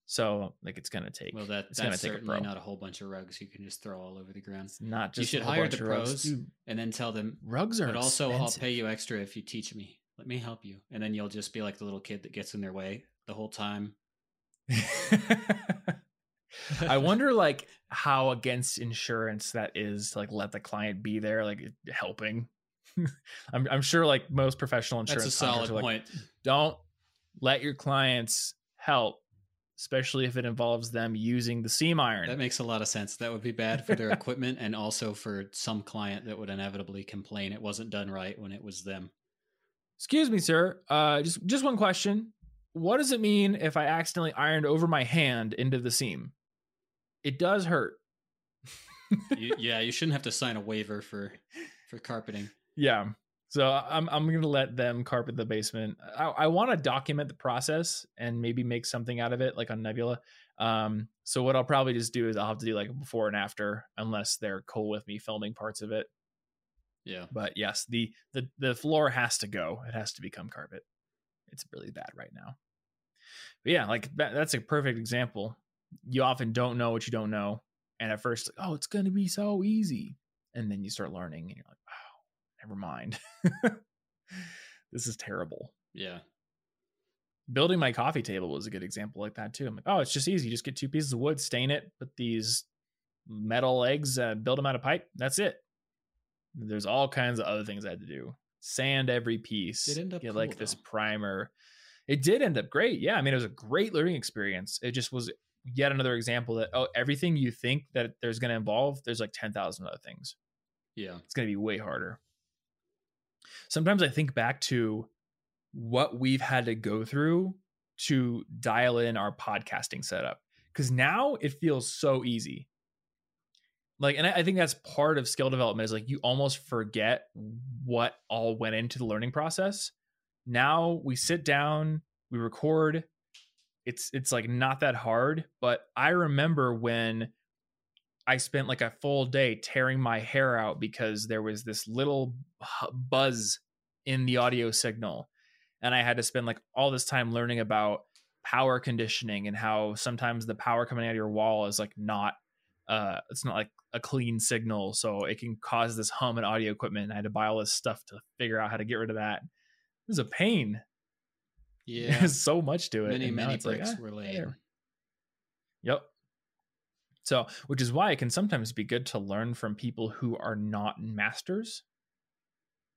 So like it's gonna take. Well, that that's certainly not a whole bunch of rugs you can just throw all over the ground. It's not just. You should hire the pros and then tell them rugs are. But also, expensive. I'll pay you extra if you teach me. Let me help you, and then you'll just be like the little kid that gets in their way the whole time. I wonder, like, how against insurance that is to, like let the client be there, like helping. I'm, I'm sure, like most professional insurance, that's a solid like, point. Don't let your clients help especially if it involves them using the seam iron. That makes a lot of sense. That would be bad for their equipment and also for some client that would inevitably complain it wasn't done right when it was them. Excuse me, sir. Uh, just just one question. What does it mean if I accidentally ironed over my hand into the seam? It does hurt. you, yeah, you shouldn't have to sign a waiver for for carpeting. Yeah. So I'm I'm gonna let them carpet the basement. I, I want to document the process and maybe make something out of it, like on Nebula. Um, so what I'll probably just do is I'll have to do like a before and after, unless they're cool with me filming parts of it. Yeah. But yes, the the the floor has to go. It has to become carpet. It's really bad right now. But yeah, like that, that's a perfect example. You often don't know what you don't know, and at first, like, oh, it's gonna be so easy, and then you start learning, and you're like, oh, never mind. this is terrible. Yeah. Building my coffee table was a good example like that too. I'm like, oh, it's just easy. You Just get two pieces of wood, stain it, put these metal legs, uh, build them out of pipe. That's it. There's all kinds of other things I had to do. Sand every piece. It end up get cool, like though. this primer. It did end up great. Yeah, I mean, it was a great learning experience. It just was yet another example that oh, everything you think that there's going to involve, there's like ten thousand other things. Yeah, it's going to be way harder sometimes I think back to what we've had to go through to dial in our podcasting setup because now it feels so easy. Like, and I, I think that's part of skill development is like you almost forget what all went into the learning process. Now we sit down, we record. It's it's like not that hard, but I remember when I spent like a full day tearing my hair out because there was this little buzz in the audio signal. And I had to spend like all this time learning about power conditioning and how sometimes the power coming out of your wall is like not uh it's not like a clean signal so it can cause this hum in audio equipment i had to buy all this stuff to figure out how to get rid of that it was a pain yeah there's so much to it many many it's like, bricks ah, were laid there. yep so which is why it can sometimes be good to learn from people who are not masters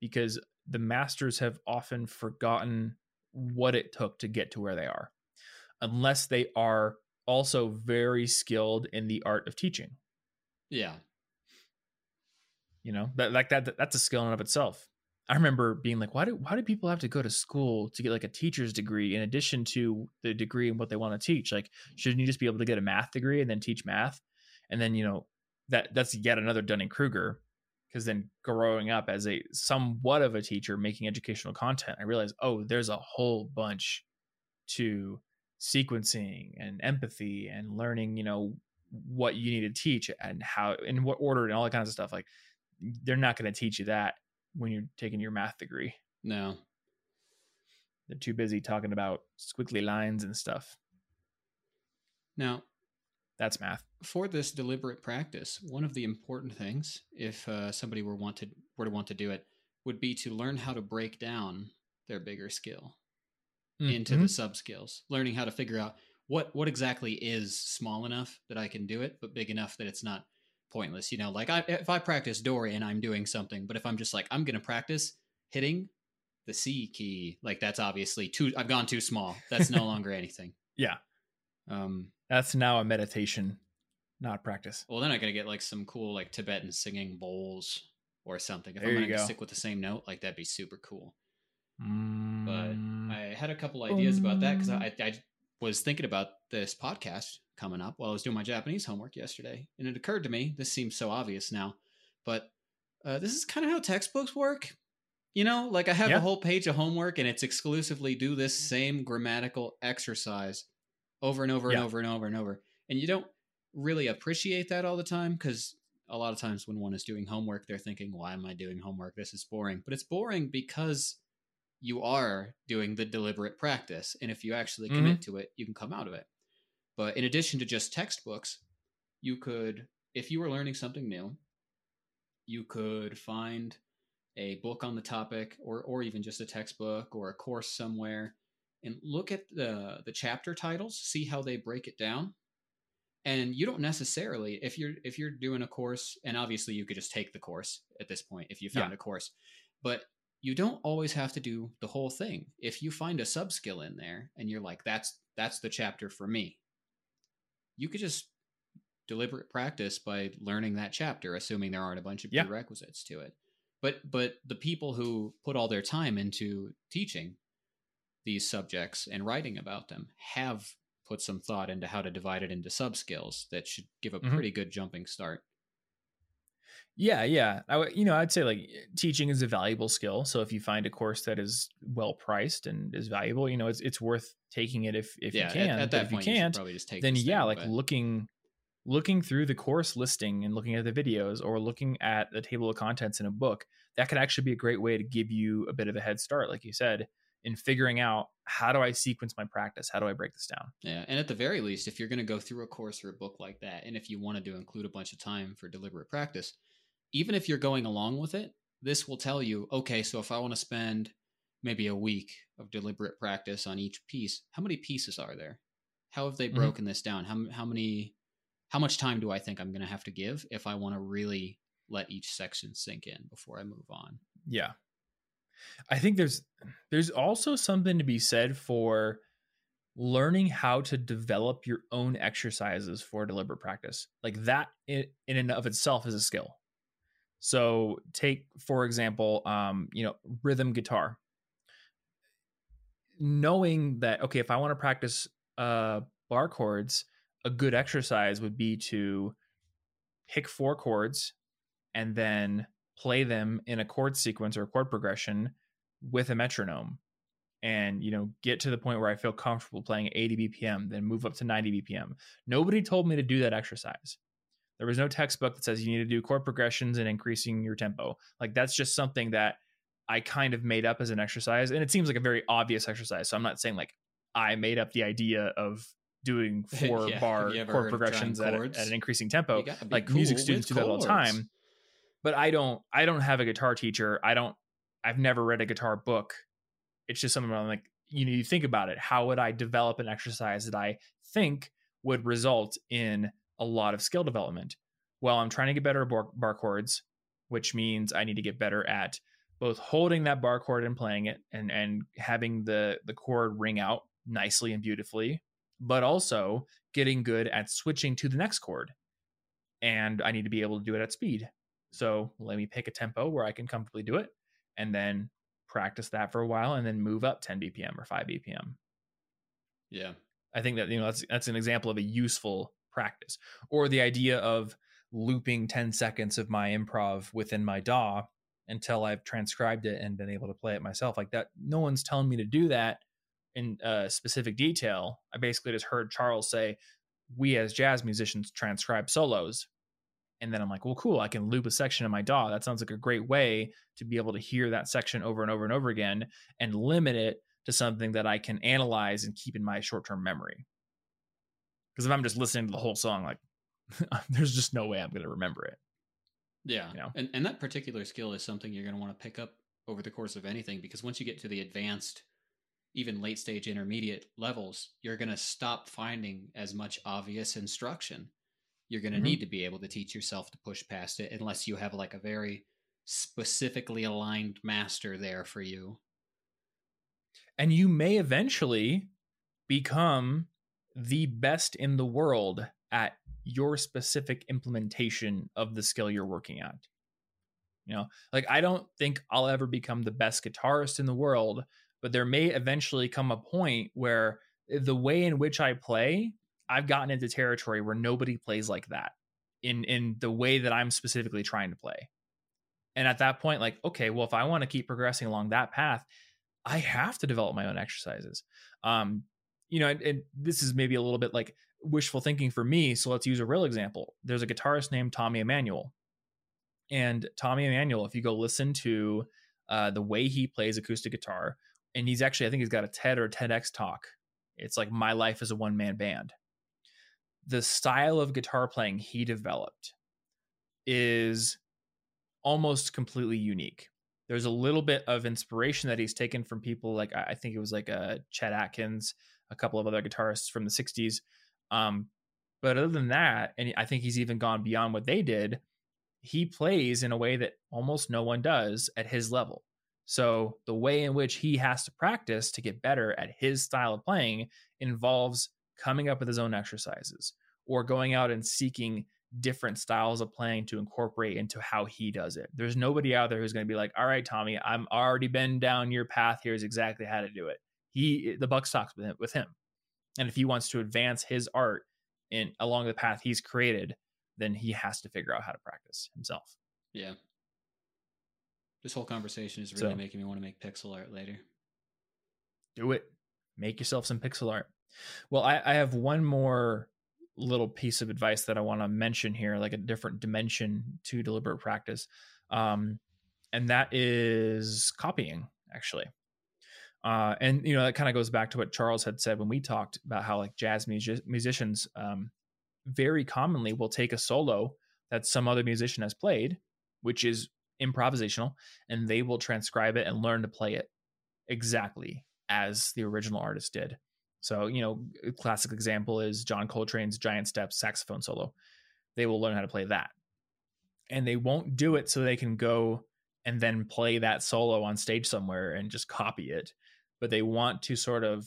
because the masters have often forgotten what it took to get to where they are, unless they are also very skilled in the art of teaching. yeah You know, that like that that's a skill in and of itself. I remember being like, why do why do people have to go to school to get like a teacher's degree in addition to the degree and what they want to teach? Like, shouldn't you just be able to get a math degree and then teach math? And then, you know, that that's yet another Dunning Kruger because then growing up as a somewhat of a teacher making educational content, I realized, oh, there's a whole bunch to sequencing and empathy and learning, you know, what you need to teach and how in what order and all that kinds of stuff. Like they're not going to teach you that when you're taking your math degree. No. They're too busy talking about squiggly lines and stuff. Now, That's math. for this deliberate practice, one of the important things, if uh, somebody were want to were to want to do it, would be to learn how to break down their bigger skill into the Mhm. sub skills. Learning how to figure out what what exactly is small enough that I can do it, but big enough that it's not pointless. You know, like I, if I practice Dorian I'm doing something, but if I'm just like I'm going to practice hitting the C key, like that's obviously too. I've gone too small. That's no longer anything. Yeah. Um, That's now a meditation, not practice. Well, then I gotta get like some cool like Tibetan singing bowls or something. If There I'm gonna stick with the same note, like that'd be super cool. Mm, I had a couple ideas about that because I, I was thinking about this podcast coming up while I was doing my Japanese homework yesterday, and it occurred to me this seems so obvious now, but uh, this is kind of how textbooks work. You know, like I have Yeah. a whole page of homework, and it's exclusively do this same grammatical exercise over and over Yeah. and over and over and over, and you don't really appreciate that all the time because a lot of times when one is doing homework, they're thinking, "Why am I doing homework? This is boring." But it's boring because you are doing the deliberate practice. And if you actually Mm-hmm. commit to it, you can come out of it. But in addition to just textbooks, you could, if you were learning something new, you could find a book on the topic or, or even just a textbook or a course somewhere and look at the, the chapter titles, see how they break it down. And you don't necessarily, if you're if you're doing a course, and obviously you could just take the course at this point if you found Yeah. a course, but you don't always have to do the whole thing. If you find a sub skill in there and you're like, that's that's the chapter for me, you could just deliberate practice by learning that chapter, assuming there aren't a bunch of Yeah. prerequisites to it. But but the people who put all their time into teaching these subjects and writing about them have put some thought into how to divide it into sub skills that should give a Mhm. pretty good jumping start. Yeah, yeah. I you know, I'd say like teaching is a valuable skill. So if you find a course that is well priced and is valuable, you know, it's it's worth taking it if if yeah, you can. at, at that if point, you you can't, probably just take. then yeah, thing, like but- looking looking through the course listing and looking at the videos or looking at the table of contents in a book, that could actually be a great way to give you a bit of a head start, like you said, in figuring out how do I sequence my practice? How do I break this down? Yeah, and at the very least, if you're going to go through a course or a book like that, and if you wanted to include a bunch of time for deliberate practice, even if you're going along with it, this will tell you, okay, so if I want to spend maybe a week of deliberate practice on each piece, how many pieces are there? How have they Mhm. broken this down? How how many how much time do I think I'm going to have to give if I want to really let each section sink in before I move on? Yeah. I think there's there's also something to be said for learning how to develop your own exercises for deliberate practice. Like that in, in and of itself is a skill. So take for example, um, you know, rhythm guitar. Knowing that okay, if I want to practice uh bar chords, a good exercise would be to pick four chords and then play them in a chord sequence or a chord progression with a metronome and you know get to the point where i feel comfortable playing at 80 bpm then move up to 90 bpm nobody told me to do that exercise there was no textbook that says you need to do chord progressions and increasing your tempo. Like that's just something that i kind of made up as an exercise and it seems like a very obvious exercise so i'm not saying like i made up the idea of doing four Yeah, bar have you ever chord heard of trying progressions at, a- at an increasing tempo? You gotta be like cool music students do that all the time but i don't i don't have a guitar teacher. I don't i've never read a guitar book. It's just something where i'm like you know you think about it. How would i develop an exercise that i think would result in a lot of skill development well i'm trying to get better at bar, bar chords which means i need to get better at both holding that bar chord and playing it and and having the the chord ring out nicely and beautifully but also getting good at switching to the next chord and I need to be able to do it at speed. So let me pick a tempo where I can comfortably do it and then practice that for a while and then move up 10 BPM or 5 BPM. Yeah. I think that you know that's that's an example of a useful practice. Or the idea of looping 10 seconds of my improv within my DAW until I've transcribed it and been able to play it myself. Like that no one's telling me to do that in uh, specific detail. I basically just heard Charles say we as jazz musicians transcribe solos. and then I'm like, well, cool, I can loop a section in my DAW. That sounds like a great way to be able to hear that section over and over and over again and limit it to something that I can analyze and keep in my short term memory. Because if I'm just listening to the whole song, like, there's just no way I'm going to remember it. Yeah. You know? And, and that particular skill is something you're going to want to pick up over the course of anything because once you get to the advanced, even late stage intermediate levels, you're going to stop finding as much obvious instruction you're going to Mhm. need to be able to teach yourself to push past it unless you have like a very specifically aligned master there for you. and you may eventually become the best in the world at your specific implementation of the skill you're working at. You know, like I don't think I'll ever become the best guitarist in the world, but there may eventually come a point where the way in which I play, I've gotten into territory where nobody plays like that in in the way that I'm specifically trying to play. And at that point like, okay, well if I want to keep progressing along that path, I have to develop my own exercises. Um, you know, and, and this is maybe a little bit like wishful thinking for me. So let's use a real example. There's a guitarist named Tommy Emmanuel. And Tommy Emmanuel, if you go listen to uh, the way he plays acoustic guitar, and he's actually, I think he's got a TED or a TEDx talk. It's like my life is a one man band. The style of guitar playing he developed is almost completely unique there's a little bit of inspiration that he's taken from people like I think it was like uh, Chet Atkins, a couple of other guitarists from the '60s. Um, but other than that, and I think he's even gone beyond what they did. He plays in a way that almost no one does at his level. So the way in which he has to practice to get better at his style of playing involves coming up with his own exercises or going out and seeking different styles of playing to incorporate into how he does it. There's nobody out there who's going to be like, "All right, Tommy, I'm already been down your path. Here's exactly how to do it." He the buck stops with him, with him. And if he wants to advance his art in along the path he's created, then he has to figure out how to practice himself. Yeah. This whole conversation is really So- making me want to make pixel art later. do it make yourself some pixel art well i, I have one more little piece of advice that i want to mention here like a different dimension to deliberate practice um, and that is copying actually uh, and you know that kind of goes back to what charles had said when we talked about how like jazz music- musicians um, very commonly will take a solo that some other musician has played which is improvisational and they will transcribe it and learn to play it exactly as the original artist did. So, you know, a classic example is John Coltrane's Giant Steps saxophone solo. They will learn how to play that. And they won't do it so they can go and then play that solo on stage somewhere and just copy it. But they want to sort of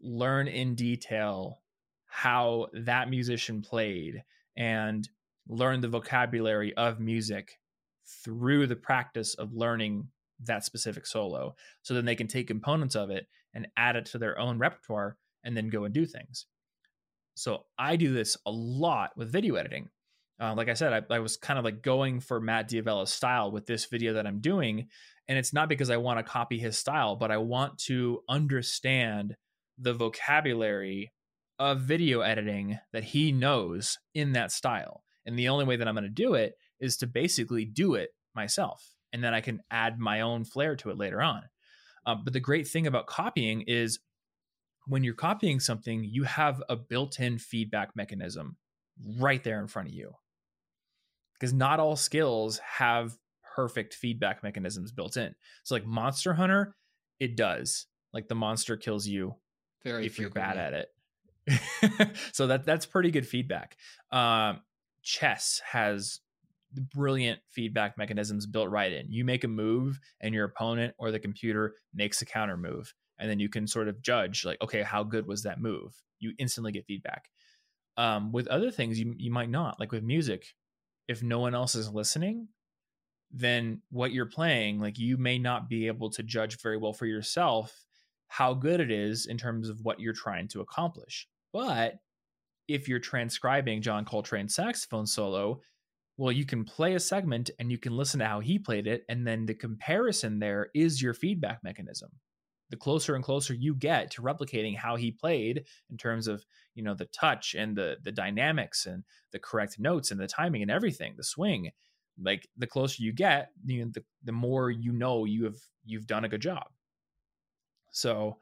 learn in detail how that musician played and learn the vocabulary of music through the practice of learning that specific solo. So then they can take components of it and add it to their own repertoire and then go and do things. So i do this a lot with video editing uh, like i said I, I was kind of like going for matt D'Avella's style with this video that i'm doing and it's not because i want to copy his style but i want to understand the vocabulary of video editing that he knows in that style and the only way that i'm going to do it is to basically do it myself and then I can add my own flair to it later on. Um, but the great thing about copying is when you're copying something, you have a built in feedback mechanism right there in front of you. Because not all skills have perfect feedback mechanisms built in. So, like Monster Hunter, it does. Like the monster kills you Very if you're bad at it. so that that's pretty good feedback. Um, chess has brilliant feedback mechanisms built right in. You make a move, and your opponent or the computer makes a counter move, and then you can sort of judge, like, okay, how good was that move? You instantly get feedback. Um, with other things, you you might not. Like with music, if no one else is listening, then what you're playing, like you may not be able to judge very well for yourself how good it is in terms of what you're trying to accomplish. But if you're transcribing John Coltrane's saxophone solo, well, you can play a segment and you can listen to how he played it. And then the comparison there is your feedback mechanism. The closer and closer you get to replicating how he played in terms of you know the touch and the the dynamics and the correct notes and the timing and everything the swing like the closer you get you know, the, the more you know you have you've done a good job. So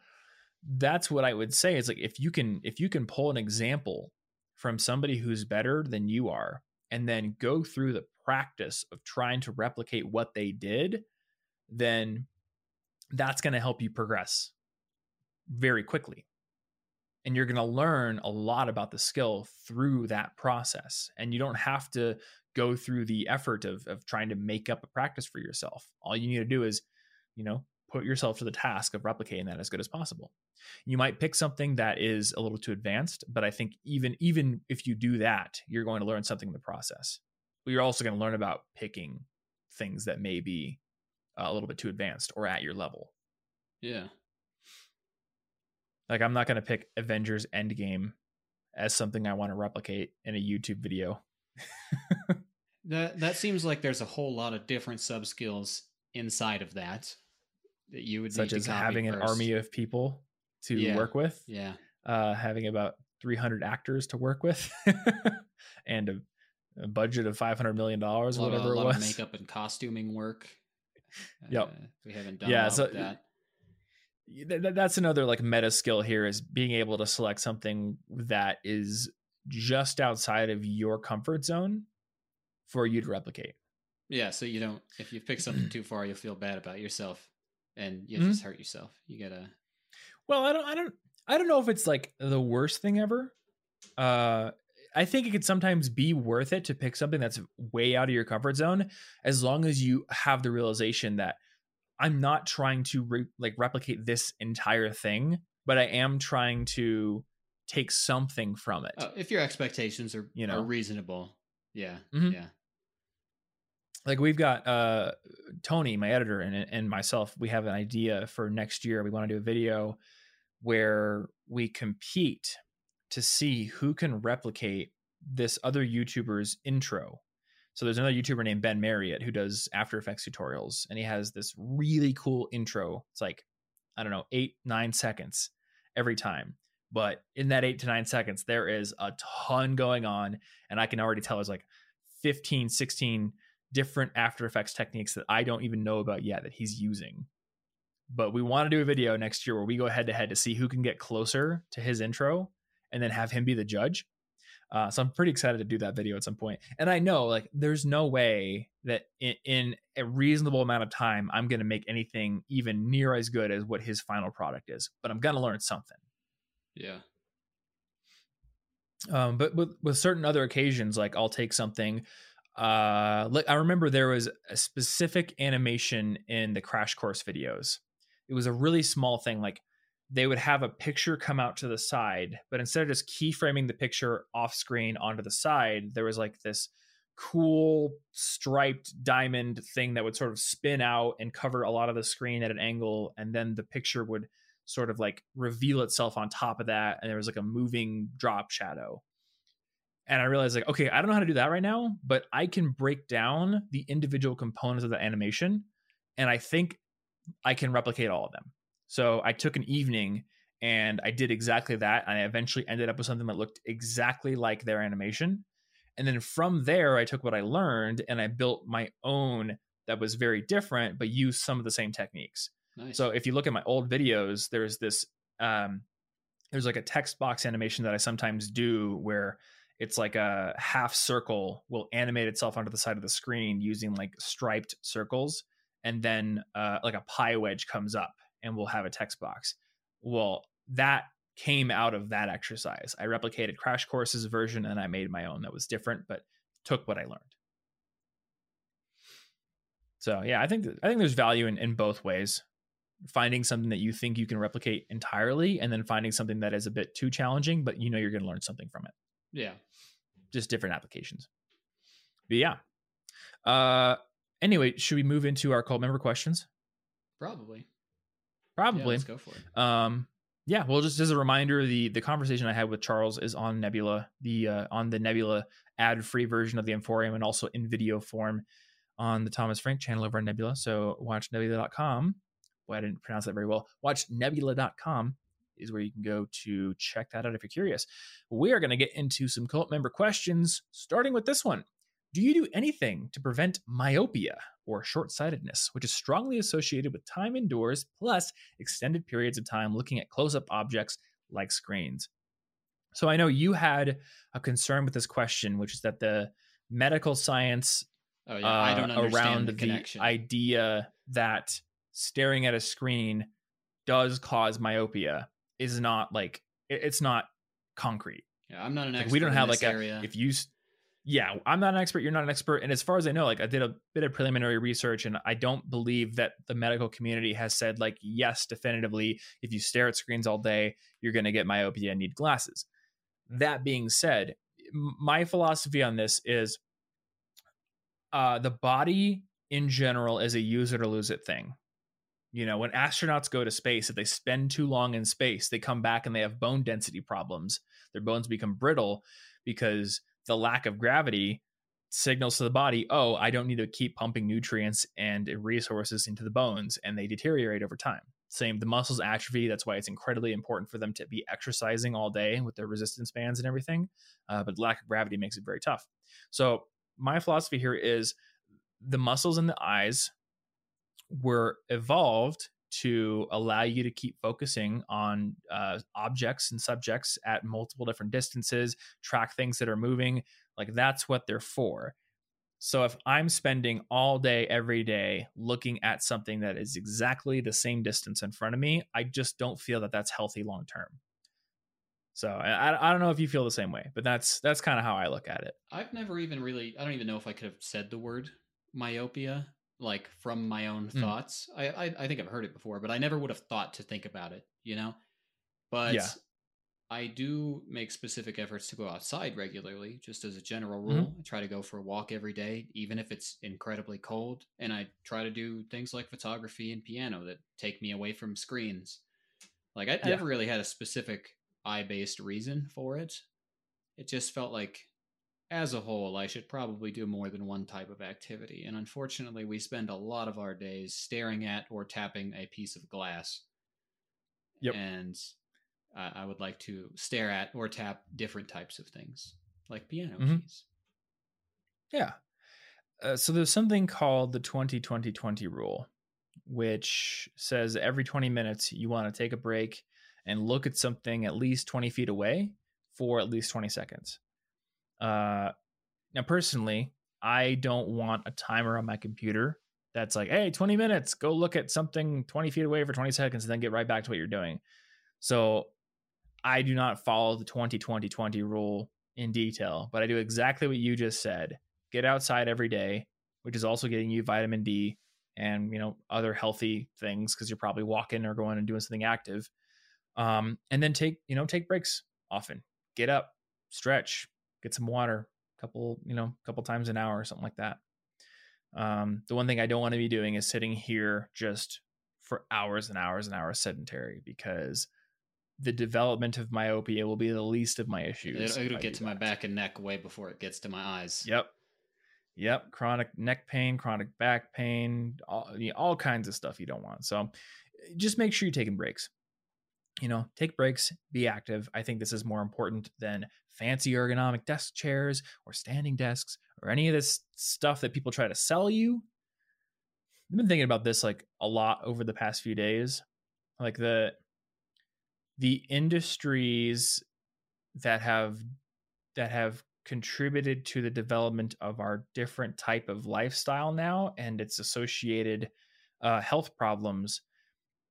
that's what i would say is like if you can if you can pull an example from somebody who's better than you are and then go through the practice of trying to replicate what they did then that's going to help you progress very quickly. And you're going to learn a lot about the skill through that process. And you don't have to go through the effort of, of trying to make up a practice for yourself. All you need to do is you know put yourself to the task of replicating that as good as possible. You might pick something that is a little too advanced but i think even even if you do that you're going to learn something in the process. But you're also going to learn about picking things that may be a little bit too advanced or at your level Yeah. like i'm not going to pick avengers endgame as something i want to replicate in a youtube video That that seems like there's a whole lot of different sub skills inside of that that you would such as having an army of people to Yeah. work with Yeah. uh, having about 300 actors to work with and a, a budget of 500 million dollars of, whatever a it was of makeup and costuming work. Yep. Uh, we haven't done Yeah, so- that. Th- th- that's another like meta skill here is being able to select something that is just outside of your comfort zone for you to replicate Yeah, so you don't if you pick something too far, you'll feel bad about yourself and you'll Mhm. just hurt yourself. You gotta Well, I don't, I don't, I don't know if it's like the worst thing ever. Uh, I think it could sometimes be worth it to pick something that's way out of your comfort zone, as long as you have the realization that I'm not trying to re- like replicate this entire thing, but I am trying to take something from it. oh, if your expectations are You know. are reasonable. Yeah. Mhm. Yeah. like we've got uh tony my editor and, and myself we have an idea for next year we want to do a video where we compete to see who can replicate this other youtuber's intro. So there's another youtuber named ben marriott who does after effects tutorials and he has this really cool intro. It's like i don't know eight nine seconds every time. But in that eight to nine seconds there is a ton going on and i can already tell there's like 15 16 different After Effects techniques that I don't even know about yet that he's using. But we want to do a video next year where we go head to head to see who can get closer to his intro and then have him be the judge. Uh, so I'm pretty excited to do that video at some point. And I know like there's no way that in, in a reasonable amount of time I'm going to make anything even near as good as what his final product is. But I'm going to learn something. Yeah. Um, but with, with certain other occasions, like I'll take something. Uh, like I remember there was a specific animation in the Crash Course videos. It was a really small thing. Like they would have a picture come out to the side, but instead of just keyframing the picture off screen onto the side, there was like this cool striped diamond thing that would sort of spin out and cover a lot of the screen at an angle, and then the picture would sort of like reveal itself on top of that, and there was like a moving drop shadow and I realized like, okay, I don't know how to do that right now, but I can break down the individual components of the animation, and I think I can replicate all of them. So I took an evening and I did exactly that, and I eventually ended up with something that looked exactly like their animation. And then from there, I took what I learned and I built my own that was very different, but used some of the same techniques. Nice. So if you look at my old videos, there's this um, there's like a text box animation that I sometimes do where it's like a half circle will animate itself onto the side of the screen using like striped circles and then uh, like a pie wedge comes up and we'll have a text box well that came out of that exercise i replicated crash courses version and i made my own that was different but took what i learned so yeah i think i think there's value in, in both ways finding something that you think you can replicate entirely and then finding something that is a bit too challenging but you know you're going to learn something from it yeah. just different applications. But yeah. Uh anyway, should we move into our cult member questions? Probably. Yeah, Probably. let's go for it. um yeah, well just as a reminder, the the conversation I had with Charles is on Nebula, the uh on the Nebula ad-free version of the Inforium and also in video form on the Thomas Frank channel over on Nebula. So watch nebula.com boy, I didn't pronounce that very well. WatchNebula.com is where you can go to check that out if you're curious. We are going to get into some cult member questions, starting with this one. Do you do anything to prevent myopia or short sightedness, which is strongly associated with time indoors plus extended periods of time looking at close up objects like screens? So I know you had a concern with this question, which is that the medical science Oh yeah, I don't uh, understand around the the, idea that staring at a screen does cause myopia is not like it's not concrete. yeah, I'm not an Like, expert. we don't have like a if you yeah i'm not an expert you're not an expert and as far as i know like i did a bit of preliminary research and i don't believe that the medical community has said like yes definitively if you stare at screens all day you're going to get myopia and need glasses. That being said my philosophy on this is uh the body in general is a use it or lose it thing. You know when astronauts go to space if they spend too long in space they come back and they have bone density problems. Their bones become brittle because the lack of gravity signals to the body, oh, I don't need to keep pumping nutrients and resources into the bones, and they deteriorate over time. Same, the muscles atrophy. That's why it's incredibly important for them to be exercising all day with their resistance bands and everything. Uh, but lack of gravity makes it very tough. So, my philosophy here is the muscles in the eyes were evolved to allow you to keep focusing on uh, objects and subjects at multiple different distances, track things that are moving. Like that's what they're for. So if I'm spending all day, every day looking at something that is exactly the same distance in front of me, I just don't feel that that's healthy long term. So I, I don't know if you feel the same way, but that's that's kind of how I look at it. I've never even really. I don't even know if I could have said the word myopia like from my own Mm. thoughts. I, I I think I've heard it before, but I never would have thought to think about it. You know, but Yeah. I do make specific efforts to go outside regularly, just as a general Mm-hmm. rule. I try to go for a walk every day, even if it's incredibly cold, and I try to do things like photography and piano that take me away from screens. Like I, I never really had a specific eye-based reason for it. It just felt like as a whole, I should probably do more than one type of activity. And unfortunately, we spend a lot of our days staring at or tapping a piece of glass. Yep. And I I would like to stare at or tap different types of things, like piano Mhm. keys. Yeah. Uh, so there's something called the 20 20 20 rule, which says every 20 minutes you want to take a break and look at something at least 20 feet away for at least 20 seconds. Uh, now, personally, I don't want a timer on my computer that's like, hey, 20 minutes, go look at something 20 feet away for 20 seconds and then get right back to what you're doing. So I do not follow the 20 20 20 rule in detail, but I do exactly what you just said. Get outside every day, which is also getting you vitamin D and you know other healthy things because you're probably walking or going and doing something active. Um, and then take you know take breaks often. Get up, stretch, get some water, a couple you know a couple times an hour or something like that. Um, the one thing I don't want to be doing is sitting here just for hours and hours and hours sedentary because the development of myopia will be the least of my issues. It'll, it'll get to my back and neck way before it gets to my eyes. Yep. Yep. Chronic neck pain, chronic back pain, all, you know, all kinds of stuff you don't want. So just make sure you're taking breaks. You know, take breaks, be active. I think this is more important than fancy ergonomic desk chairs or standing desks or any of this stuff that people try to sell you. I've been thinking about this like a lot over the past few days. Like the the industries that have that have contributed to the development of our different type of lifestyle now and its associated uh, health problems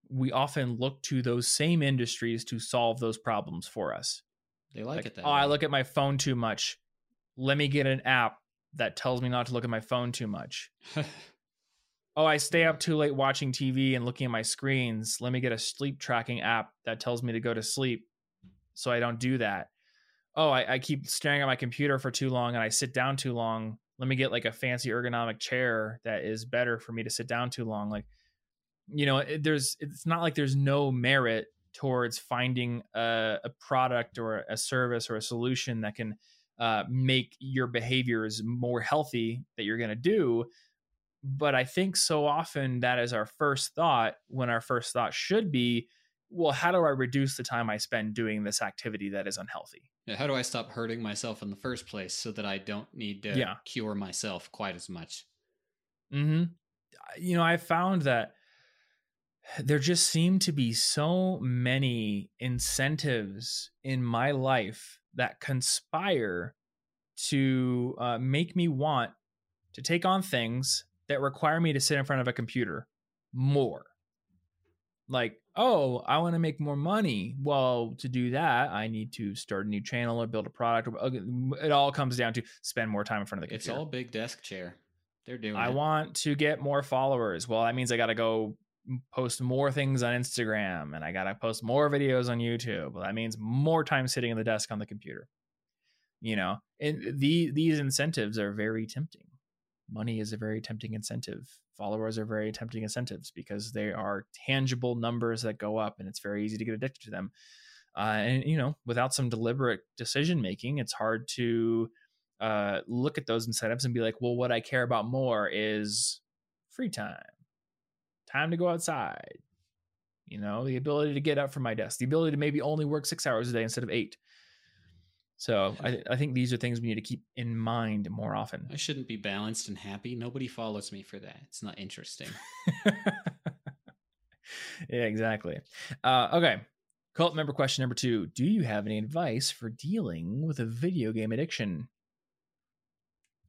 we often look to those same industries to solve those problems for us. They like, it that oh way. i look at my phone too much. Let me get an app that tells me not to look at my phone too much. Oh i stay up too late watching tv and looking at my screens. Let me get a sleep tracking app that tells me to go to sleep so i don't do that. Oh I, I keep staring at my computer for too long and i sit down too long. Let me get like a fancy ergonomic chair that is better for me to sit down too long. Like you know it, there's it's not like there's no merit towards finding a, a product or a service or a solution that can uh, make your behaviors more healthy that you're going to do but I think so often that is our first thought when our first thought should be, well, how do I reduce the time I spend doing this activity that is unhealthy? Yeah, how do I stop hurting myself in the first place so that I don't need to Yeah. cure myself quite as much? hmm You know, I found that there just seem to be so many incentives in my life that conspire to uh, make me want to take on things that require me to sit in front of a computer more. Like, oh, I want to make more money. Well, to do that, I need to start a new channel or build a product. It all comes down to spend more time in front of the It's all big desk chair. They're doing I it. want to get more followers. Well, that means I got to go post more things on Instagram and I got to post more videos on YouTube. Well, that means more time sitting at the desk on the computer. You know, and the these incentives are very tempting. Money is a very tempting incentive. Followers are very tempting incentives because they are tangible numbers that go up and it's very easy to get addicted to them. Uh, and you know, without some deliberate decision making, it's hard to uh, look at those incentives and be like, well, what I care about more is free time, time to go outside, you know, the ability to get up from my desk, the ability to maybe only work six hours a day instead of eight. So I, I think these are things we need to keep in mind more often. I shouldn't be balanced and happy. Nobody follows me for that. It's not interesting. yeah, exactly. Uh, okay. Cult member question number two Do you have any advice for dealing with a video game addiction?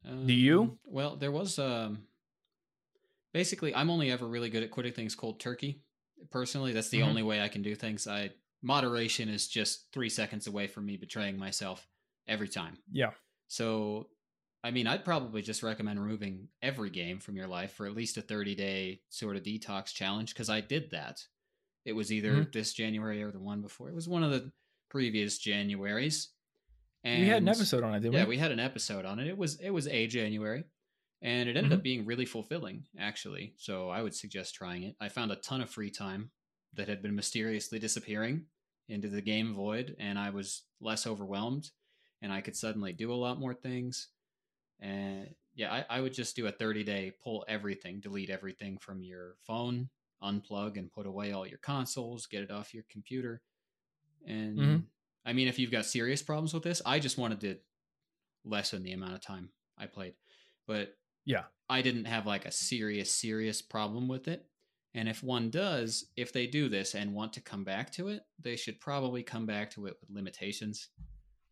Do you? Um, Well, there was um basically I'm only ever really good at quitting things cold turkey. Personally, that's the Mhm. only way I can do things. I moderation is just 3 seconds away from me betraying myself every time. Yeah. So, I mean, I'd probably just recommend removing every game from your life for at least a 30 day sort of detox challenge because I did that. It was either Mhm. this January or the one before. It was one of the previous Januaries. And we had an episode on it, didn't yeah, we? we had an episode on it. It was it was a January, and it ended Mm-hmm. up being really fulfilling, actually. So I would suggest trying it. I found a ton of free time that had been mysteriously disappearing into the game void, and I was less overwhelmed, and I could suddenly do a lot more things. And yeah, I, I would just do a 30 day pull everything, delete everything from your phone, unplug and put away all your consoles, get it off your computer. And Mhm. I mean, if you've got serious problems with this, I just wanted to lessen the amount of time I played. But Yeah. I didn't have like a serious, serious problem with it. And if one does, if they do this and want to come back to it, they should probably come back to it with limitations,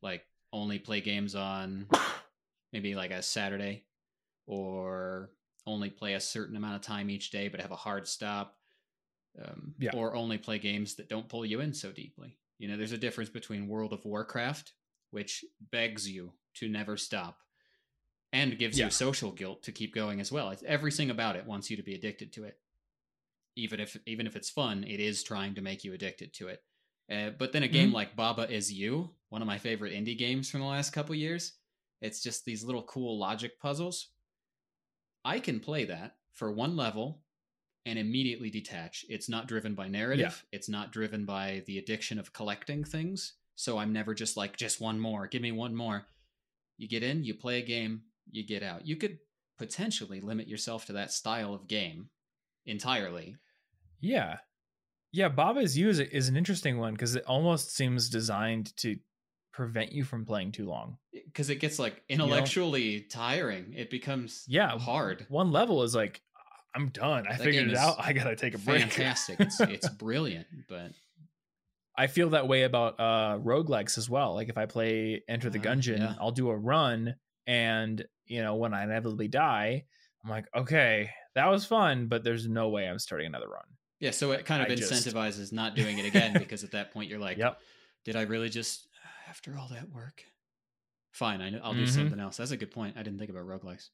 like only play games on maybe like a Saturday or only play a certain amount of time each day, but have a hard stop. Um, Yeah. Or only play games that don't pull you in so deeply. You know, there's a difference between World of Warcraft, which begs you to never stop and gives Yeah. you social guilt to keep going as well. It's, everything about it wants you to be addicted to it. Even if even if it's fun, it is trying to make you addicted to it. Uh, but then a game Mhm. like Baba is You, one of my favorite indie games from the last couple years, it's just these little cool logic puzzles. I can play that for one level and immediately detach. It's not driven by narrative. It's not driven by the addiction of collecting things. So I'm never just like, just one more, give me one more. You get in, you play a game, you get out. You could potentially limit yourself to that style of game entirely. Yeah. Yeah, Baba's You is, is an interesting one because it almost seems designed to prevent you from playing too long. Because it gets like intellectually tiring. It becomes Yeah. hard. One level is like, I'm done. I That figured it out. I got to take a break. Fantastic. it's, it's brilliant, but I feel that way about uh roguelikes as well. Like if I play Enter the Uh, Gungeon, yeah. I'll do a run and you know, when I inevitably die, I'm like, okay, that was fun, but there's no way I'm starting another run. yeah, so it kind of I just- incentivizes not doing it again because at that point you're like, Yep. did I really just, after all that work? Fine, I, I'll do Mhm. something else. That's a good point. I didn't think about roguelikes.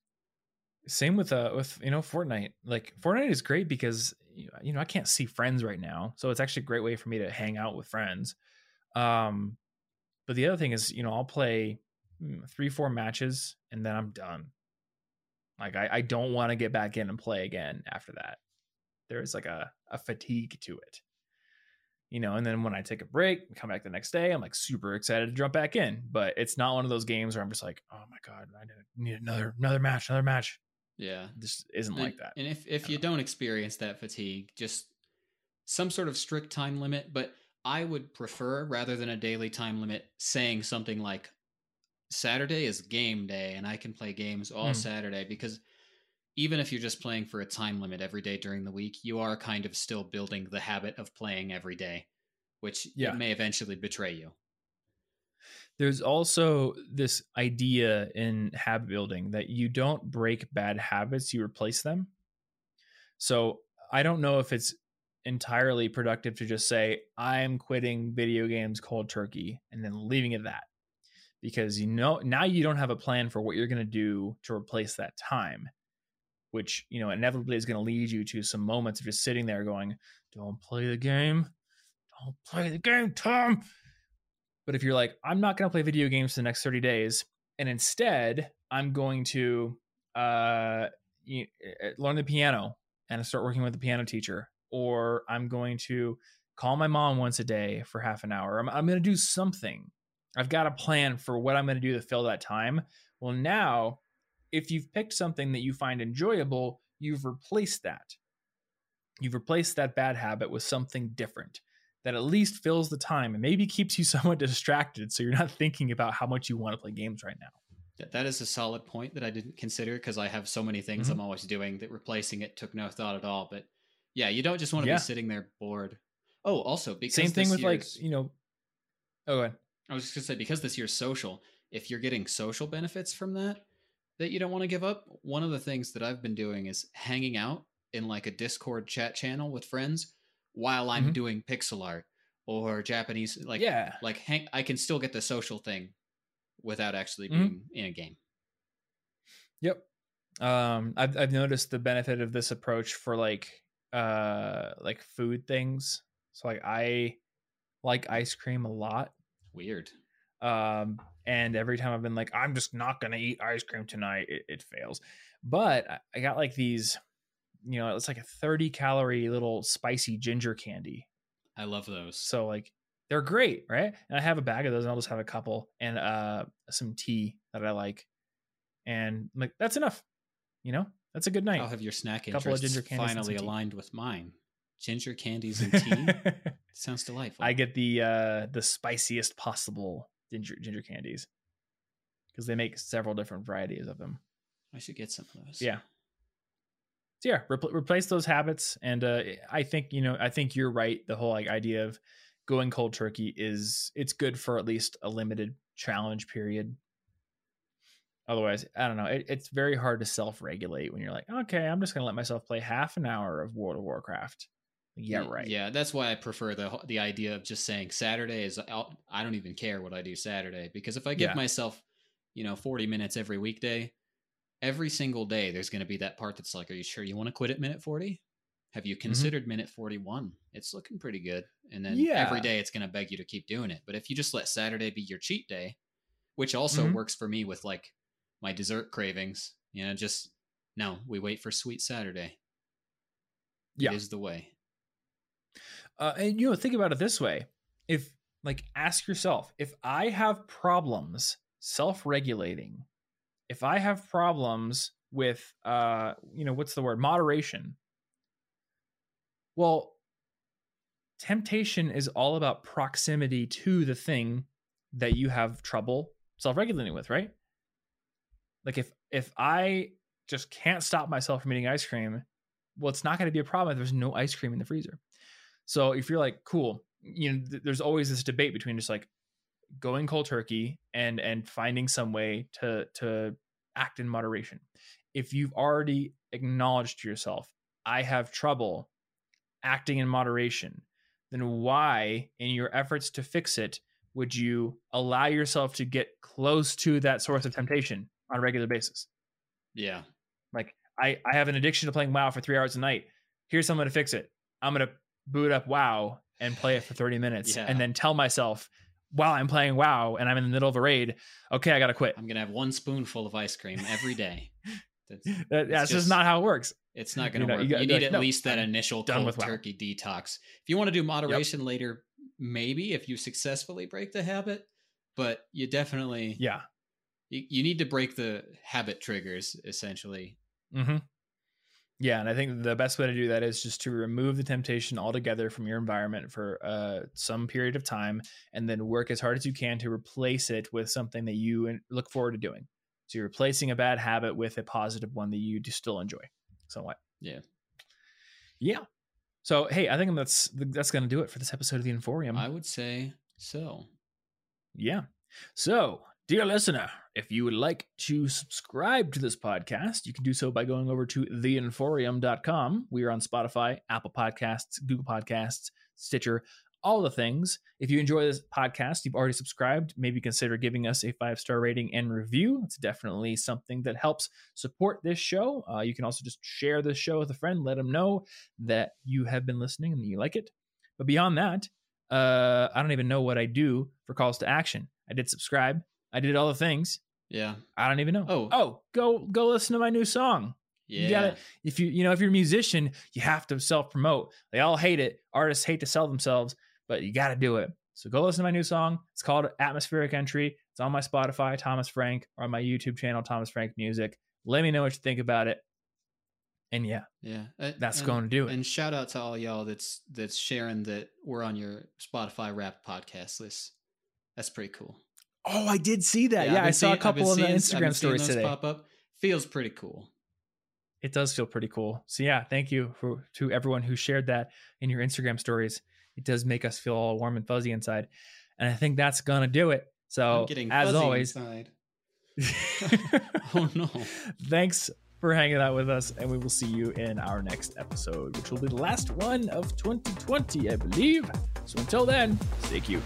Same with uh with you know Fortnite. Like Fortnite is great because you know I can't see friends right now, so it's actually a great way for me to hang out with friends. Um, but the other thing is, you know, I'll play Mm, three, four matches and then I'm done. Like I, I don't want to get back in and play again after that. There's like a, a fatigue to it. You know, and then when I take a break, come back the next day, I'm like super excited to jump back in. But it's not one of those games where I'm just like, oh my god, I need another another match, another match. Yeah. This isn't And- like that. And if if you don't experience that fatigue, just some sort of strict time limit. But I would prefer rather than a daily time limit, saying something like Saturday is game day and I can play games all Hmm. Saturday because even if you're just playing for a time limit every day during the week, you are kind of still building the habit of playing every day, which Yeah. may eventually betray you. There's also this idea in habit building that you don't break bad habits, you replace them. So I don't know if it's entirely productive to just say, I'm quitting video games cold turkey and then leaving it at that. Because you know now you don't have a plan for what you're gonna do to replace that time, which you know inevitably is gonna lead you to some moments of just sitting there going, Don't play the game. Don't play the game, Tom. But if you're like, I'm not going to play video games for the next 30 days, and instead I'm going to uh, y- uh, learn the piano and start working with the piano teacher, or I'm going to call my mom once a day for half an hour, I'm, I'm going to do something. I've got a plan for what I'm going to do to fill that time. Well, now, if you've picked something that you find enjoyable, you've replaced that. You've replaced that bad habit with something different that at least fills the time and maybe keeps you somewhat distracted so you're not thinking about how much you want to play games right now. That, is a solid point that I didn't consider because I have so many things Mhm. I'm always doing that replacing it took no thought at all. But yeah, you don't just want to Yeah. be sitting there bored. Oh, also because Same thing with like, you know, oh, go ahead. I was just gonna say because this year's social, if you're getting social benefits from that that you don't want to give up, one of the things that I've been doing is hanging out in like a Discord chat channel with friends while I'm Mhm. doing pixel art or Japanese like yeah. like hang I can still get the social thing without actually Mhm. being in a game. Yep. Um, I've I've noticed the benefit of this approach for like uh like food things. So like I like ice cream a lot. Weird. Um, and every time I've been like, I'm just not gonna eat ice cream tonight, it, it fails. But I- got like these, you know, it's like a 30 calorie little spicy ginger candy. I love those. So like they're great, right? And I have a bag of those and I'll just have a couple and uh some tea that I like. And I'm like that's enough. You know? That's a good night. I'll have your snack Couple of ginger candies finally aligned with mine? Ginger candies and tea sounds delightful. I get the uh the spiciest possible ginger ginger candies. Because they make several different varieties of them. I should get some of those. Yeah. So yeah, repl- replace those habits, and uh, I think you know I think you're right. The whole like idea of going cold turkey is it's good for at least a limited challenge period. Otherwise, I don't know. It, it's very hard to self-regulate when you're like, okay, I'm just gonna let myself play half an hour of World of Warcraft. Yeah, right. Yeah, that's why I prefer the the idea of just saying Saturday is. I'll, I don't even care what I do Saturday because if I give Yeah. myself, you know, forty minutes every weekday, every single day there's going to be that part that's like, "Are you sure you want to quit at minute 40? Have Mm-hmm. you considered minute forty one? It's looking pretty good." And then Yeah. every day it's going to beg you to keep doing it. But if you just let Saturday be your cheat day, which also Mhm. works for me with like my dessert cravings, you know, just no, we wait for sweet Saturday. Yeah. It is the way. Uh, and you know, think about it this way: if like, ask yourself, if I have problems self-regulating, if I have problems with, uh, you know, what's the word, moderation. Well, temptation is all about proximity to the thing that you have trouble self-regulating with, right? Like if if I just can't stop myself from eating ice cream, well, it's not going to be a problem if there's no ice cream in the freezer. So if you're like, cool, you know, th- there's always this debate between just like going cold turkey and and finding some way to to act in moderation. If you've already acknowledged to yourself, I have trouble acting in moderation, then why, in your efforts to fix it, would you allow yourself to get close to that source of temptation on a regular basis? Yeah. Like I, I have an addiction to playing WoW for three hours a night. Here's someone to fix it. I'm gonna boot up WoW and play it for 30 minutes, Yeah. and then tell myself while I'm playing WoW and I'm in the middle of a raid, okay, I gotta quit. I'm gonna have one spoonful of ice cream every day. That's, That, that's just just- not how it works. it's not gonna know, work. you You, need like, at "No, least that I'm initial cold with WoW." turkey detox. If you want to do moderation later, maybe if you successfully break the habit, but you definitely Yeah, you, you need to break the habit triggers essentially Mm-hmm. Yeah, and I think the best way to do that is just to remove the temptation altogether from your environment for uh, some period of time, and then work as hard as you can to replace it with something that you look forward to doing. So you're replacing a bad habit with a positive one that you do still enjoy somewhat. Yeah. Yeah. So hey, I think that's that's gonna do it for this episode of the Inforium. I would say so. Yeah. So, dear listener, if you would like to subscribe to this podcast, you can do so by going over to theinforium.com. We are on Spotify, Apple Podcasts, Google Podcasts, Stitcher, all the things. If you enjoy this podcast, you've already subscribed, maybe consider giving us a five star rating and review. It's definitely something that helps support this show. Uh, you can also just share this show with a friend, let them know that you have been listening and that you like it. But beyond that, uh, I don't even know what I do for calls to action. I did subscribe. I did all the things. Yeah. I don't even know. Oh. oh, go go listen to my new song. Yeah. You gotta if you you know if you're a musician, you have to self promote. They all hate it. Artists hate to sell themselves, but you got to do it. So go listen to my new song. It's called Atmospheric Entry. It's on my Spotify, Thomas Frank, or on my YouTube channel, Thomas Frank Music. Let me know what you think about it. And yeah, yeah. Uh, that's and- going to do it. And shout out to all y'all that's that's sharing that we're on your Spotify Wrapped podcast list. That's pretty cool. Oh, I did see that. I've Yeah, I saw seeing- a couple of the seeing- Instagram stories today. Pop up. Feels pretty cool. It does feel pretty cool. So yeah, thank you for to everyone who shared that in your Instagram stories. It does make us feel all warm and fuzzy inside. And I think that's gonna do it. So as always. Oh no. thanks for hanging out with us, and we will see you in our next episode, which will be the last one of 2020, I believe. So until then, stay cute.